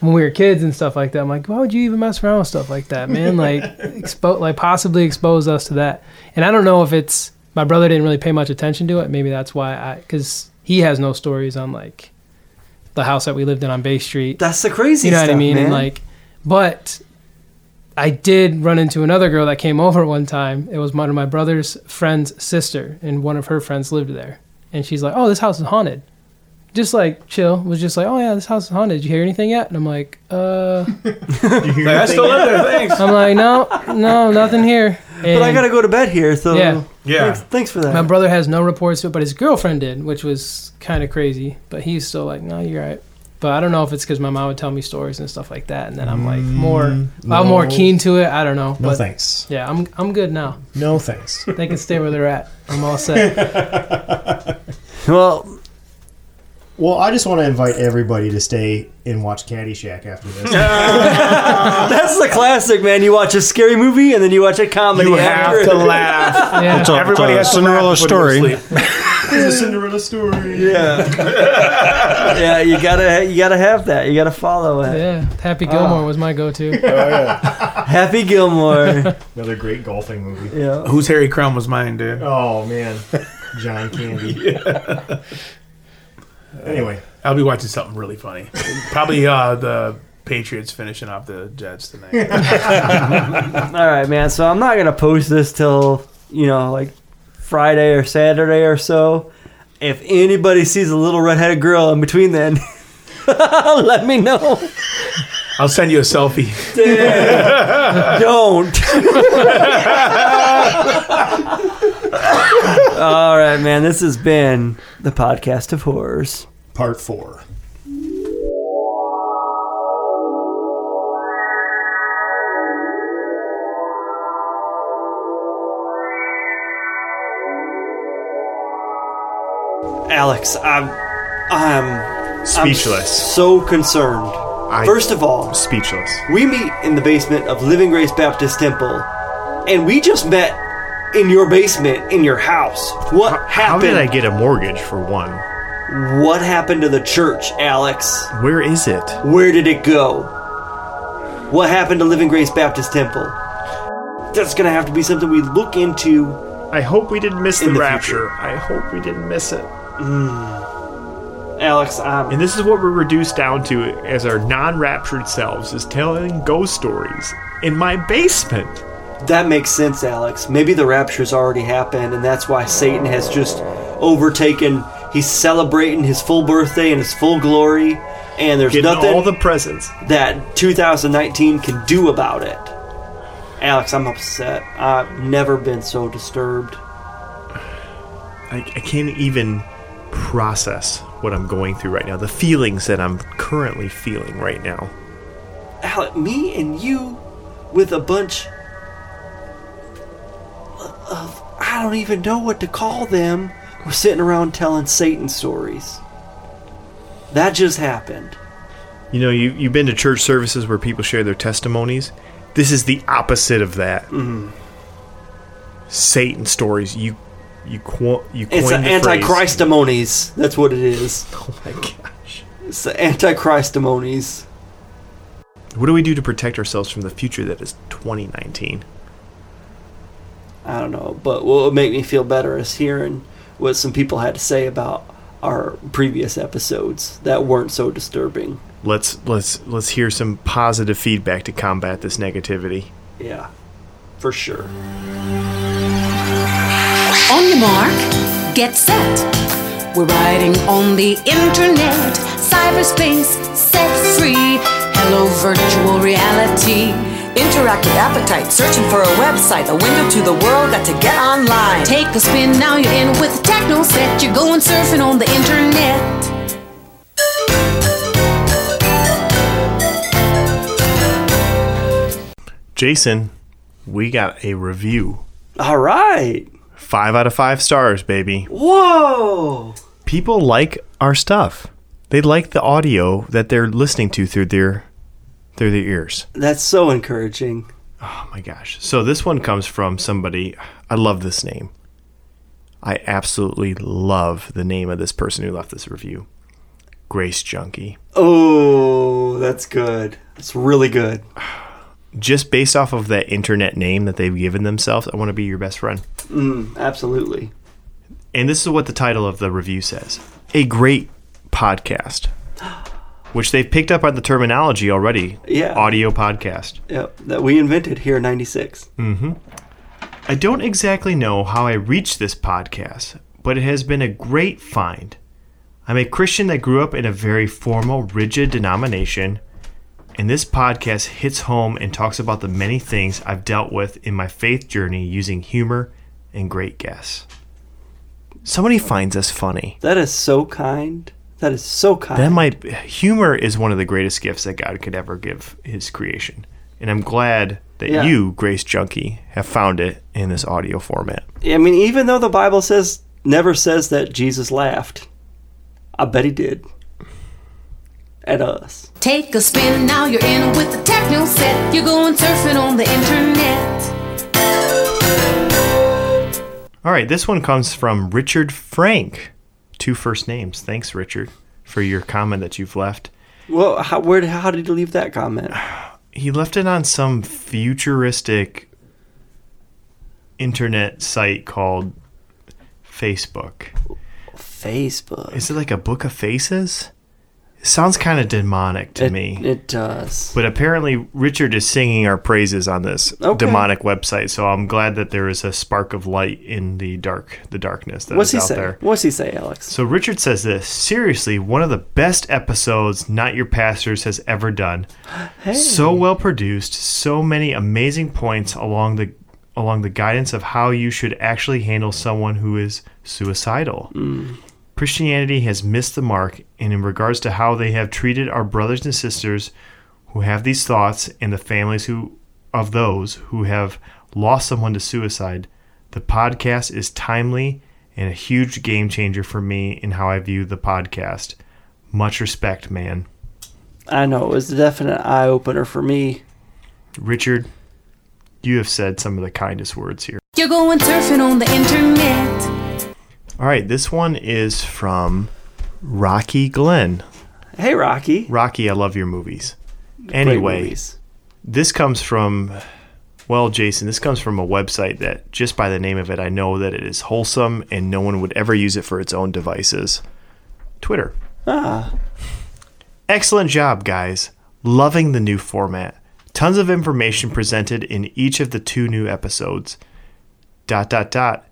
when we were kids and stuff like that, I'm like, why would you even mess around with stuff like that, man? Like expo- like possibly expose us to that. And I don't know if it's my brother didn't really pay much attention to it. Maybe that's why I because he has no stories on like the house that we lived in on Bay Street. That's the crazy You know what I mean? man. And like, but I did run into another girl that came over one time. It was one of my brother's friend's sister, and one of her friends lived there. And she's like, "Oh, this house is haunted." Just like chill, was just like, "Oh yeah, this house is haunted. Did you hear anything yet?" And I'm like, "Uh." I still live there. Thanks. I'm like, "No, no, nothing here." But I gotta go to bed here, so Yeah. Yeah. Thanks, thanks for that. My brother has no reports to it, but his girlfriend did, which was kind of crazy. But he's still like, "No, you're right." But I don't know if it's because my mom would tell me stories and stuff like that, and then I'm like mm, more, I'm more keen to it. I don't know. No but thanks. Yeah, I'm I'm good now. No thanks. They can stay where they're at. I'm all set. well, Well, I just want to invite everybody to stay and watch Caddyshack after this. that's the classic, man. You watch a scary movie and then you watch a comedy. You after have to laugh. Yeah. It's a, Everybody it's a has to Cinderella before they go to story. sleep. it's a Cinderella story. Yeah, yeah. You gotta, you gotta have that. You gotta follow it. Yeah, Happy oh. Gilmore was my go-to. Oh yeah. Happy Gilmore. Another great golfing movie. yeah. Who's Harry Crumb was mine, dude. Oh man, John Candy. Anyway, I'll be watching something really funny. Probably uh, the Patriots finishing off the Jets tonight. All right, man. So I'm not gonna post this till you know, like Friday or Saturday or so. If anybody sees a little redheaded girl in between, then let me know. I'll send you a selfie. Don't. All right, man. This has been the podcast of horrors. part four. Alex, I'm, I'm Speechless. I'm so concerned. I- First of all, Speechless. we meet in the basement of Living Grace Baptist Temple, and we just met in your basement in your house. What happened? How did I get a mortgage for one? What happened to the church, Alex? Where is it? Where did it go? What happened to Living Grace Baptist Temple? That's gonna have to be something we look into. I hope we didn't miss the, the rapture. I hope we didn't miss it. Hmm. Alex, I'm And this is what we're reduced down to as our non-raptured selves is telling ghost stories in my basement. That makes sense, Alex. Maybe the rapture's already happened, and that's why Satan has just overtaken. He's celebrating his full birthday in his full glory, and there's Getting nothing all the presents. that 2019 can do about it. Alex, I'm upset. I've never been so disturbed. I, I can't even process what I'm going through right now. The feelings that I'm currently feeling right now. Alex, me and you with a bunch of. I don't even know what to call them. We're sitting around telling Satan stories. That just happened. You know, you you've been to church services where people share their testimonies. This is the opposite of that. Mm-hmm. Satan stories. You you qu- you coined It's the phrase. That's what it is. Oh my gosh. It's the antichristimonies. What do we do to protect ourselves from the future that is 2019? I don't know, but what would make me feel better is hearing what some people had to say about our previous episodes that weren't so disturbing. Let's let's let's hear some positive feedback to combat this negativity. Yeah, for sure. On your mark, get set. We're riding on the internet, cyberspace, set free. Hello, virtual reality. Interactive appetite, searching for a website, a window to the world, got to get online. Take a spin, now you're in with the techno set. You're going surfing on the internet. Jason, we got a review. All right. Five out of five stars, baby. Whoa. People like our stuff. They like the audio that they're listening to through their through the ears. That's so encouraging. Oh my gosh. So this one comes from somebody I love this name. I absolutely love the name of this person who left this review. Grace Junkie. Oh, that's good. That's really good. Just based off of that internet name that they've given themselves, I want to be your best friend. Mm, absolutely. And this is what the title of the review says A great podcast. which they've picked up on the terminology already. Yeah. Audio podcast. Yep, that we invented here in '96. Mm-hmm. I don't exactly know how I reached this podcast, but it has been a great find. I'm a Christian that grew up in a very formal, rigid denomination, and this podcast hits home and talks about the many things I've dealt with in my faith journey using humor and great guests. Somebody finds us funny. That is so kind. That is so kind. That might humor is one of the greatest gifts that God could ever give His creation, and I'm glad that Yeah. you, Grace Junkie, have found it in this audio format. I mean, even though the Bible says never says that Jesus laughed, I bet he did at us. Take a spin, now you're in with the techno set. You're going surfing on the internet. All right, this one comes from Richard Frank. Two first names. Thanks, Richard, for your comment that you've left. Well, how where how did he leave that comment? He left it on some futuristic internet site called Facebook. Facebook. Is it like a book of faces? Sounds kind of demonic to It- me. It does. But apparently, Richard is singing our praises on this Okay. demonic website. So I'm glad that there is a spark of light in the dark, the darkness that is What's he out say? there. What's he say, Alex? So Richard says this seriously, one of the best episodes Not Your Pastors has ever done. Hey. So well produced, so many amazing points along the along the guidance of how you should actually handle someone who is suicidal. Mm. Christianity has missed the mark and in regards to how they have treated our brothers and sisters who have these thoughts and the families who of those who have lost someone to suicide. The podcast is timely and a huge game changer for me in how I view the podcast. Much respect, man. I know it was a definite eye opener for me. Richard, you have said some of the kindest words here. You're going surfing on the internet. All right, this one is from Rocky Glenn. Hey, Rocky. Rocky, I love your movies. Anyway, movies. this comes from, well, Jason, this comes from a website that just by the name of it, I know that it is wholesome and no one would ever use it for its own devices. Twitter. Ah. Excellent job, guys. Loving the new format. Tons of information presented in each of the two new episodes. Dot dot dot.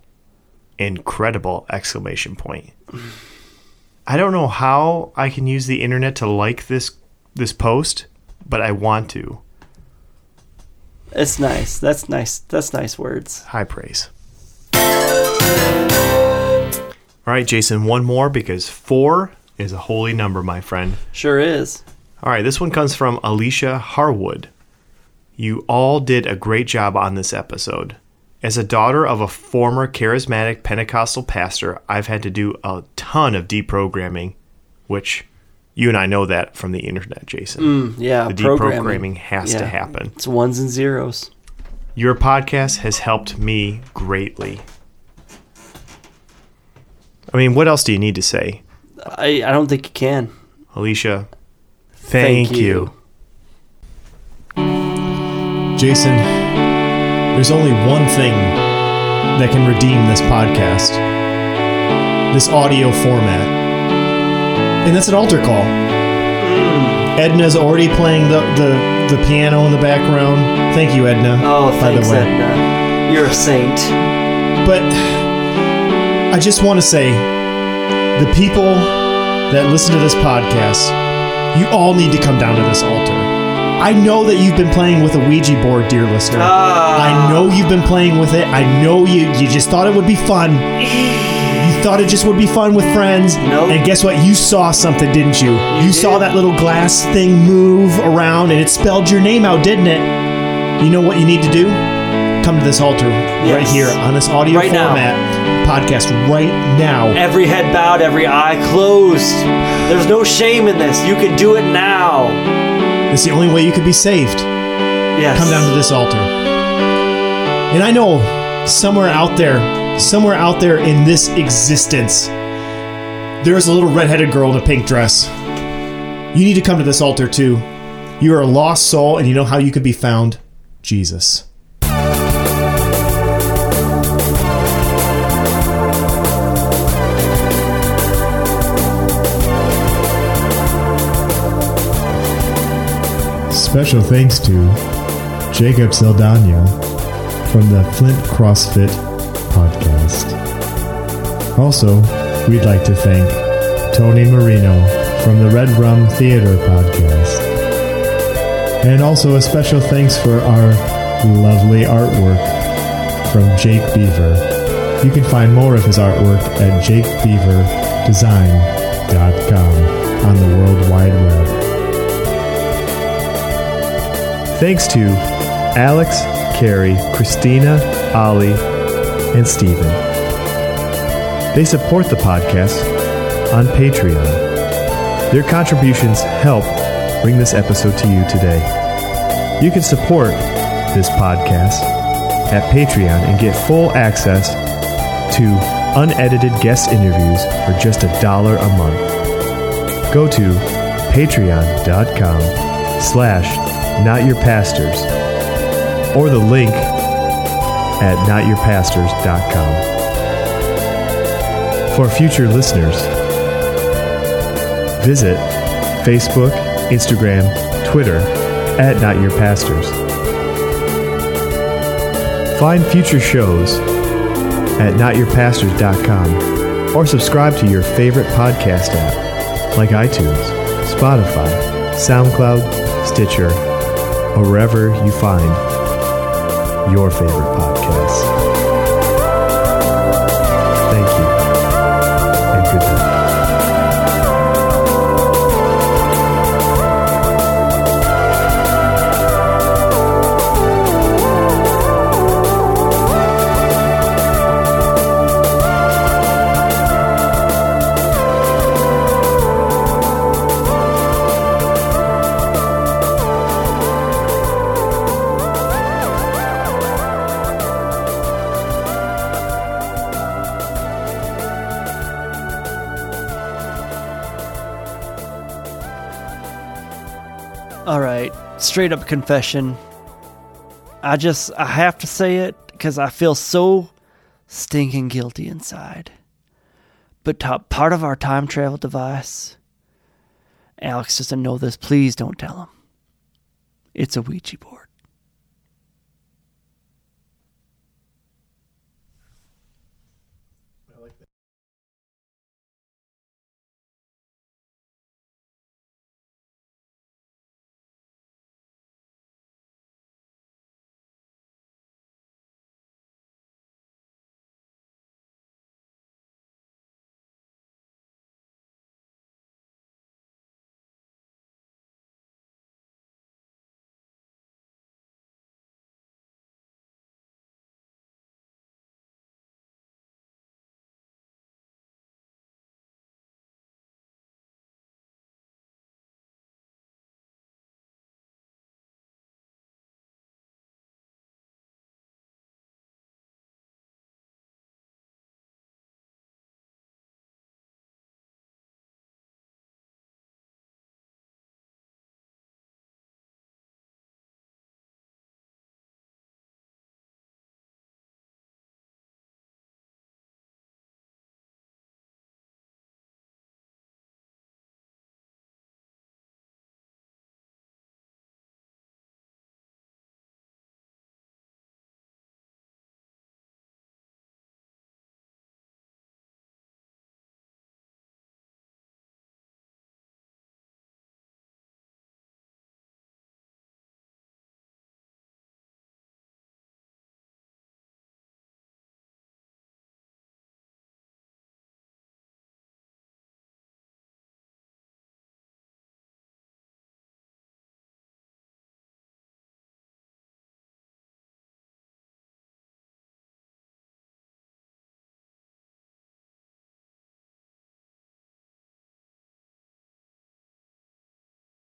Incredible exclamation point. I don't know how I can use the internet to like this this post, but I want to. It's nice. That's nice. That's nice words. High praise. All right, Jason, one more because four is a holy number, my friend. Sure is. All right, this one comes from Alicia Harwood. You all did a great job on this episode. As a daughter of a former charismatic Pentecostal pastor, I've had to do a ton of deprogramming, which you and I know that from the internet, Jason. Mm, yeah, the programming. deprogramming has to happen. It's ones and zeros. Your podcast has helped me greatly. I mean, what else do you need to say? I, I don't think you can. Alicia, thank, Thank you. Jason, there's only one thing that can redeem this podcast this audio format. And that's an altar call. Mm. Edna's already playing the, the, the piano in the background. Thank you, Edna. Oh, by the thanks, way. Edna. You're a saint. But I just want to say the people that listen to this podcast, you all need to come down to this altar. I know that you've been playing with a Ouija board, dear listener. I ah. know you've been playing with it. I know you you just thought it would be fun. You thought it just would be fun with friends. No. And guess what? You saw something, didn't you? You, saw that little glass thing move around and it spelled your name out, didn't it? You know what you need to do? Come to this altar right here on this audio Right now. format podcast right now. Every head bowed, every eye closed. There's no shame in this. You can do it now. It's the only way you could be saved. Yes. Come down to this altar. And I know somewhere out there, somewhere out there in this existence, there's a little redheaded girl in a pink dress. You need to come to this altar too. You are a lost soul, and you know how you could be found? Jesus. Special thanks to Jacob Saldana from the Flint CrossFit podcast. Also, we'd like to thank Tony Marino from the Red Rum Theater podcast. And also a special thanks for our lovely artwork from Jake Beaver. You can find more of his artwork at jakebeaverdesign.com on the World Wide Web. Thanks to Alex, Carrie, Christina, Ollie, and Stephen. They support the podcast on Patreon. Their contributions help bring this episode to you today. You can support this podcast at Patreon and get full access to unedited guest interviews for just a dollar a month. Go to patreon.com slash notyourpastors or the link at notyourpastors.com. For future listeners, visit Facebook, Instagram, Twitter at Not Your Pastors. Find future shows at notyourpastors.com or subscribe to your favorite podcast app like iTunes, Spotify, SoundCloud, Stitcher, or wherever you find your favorite podcasts. Straight up confession. I just I have to say it because I feel so stinking guilty inside. But top part of our time travel device, Alex doesn't know this. Please don't tell him. It's a Ouija board.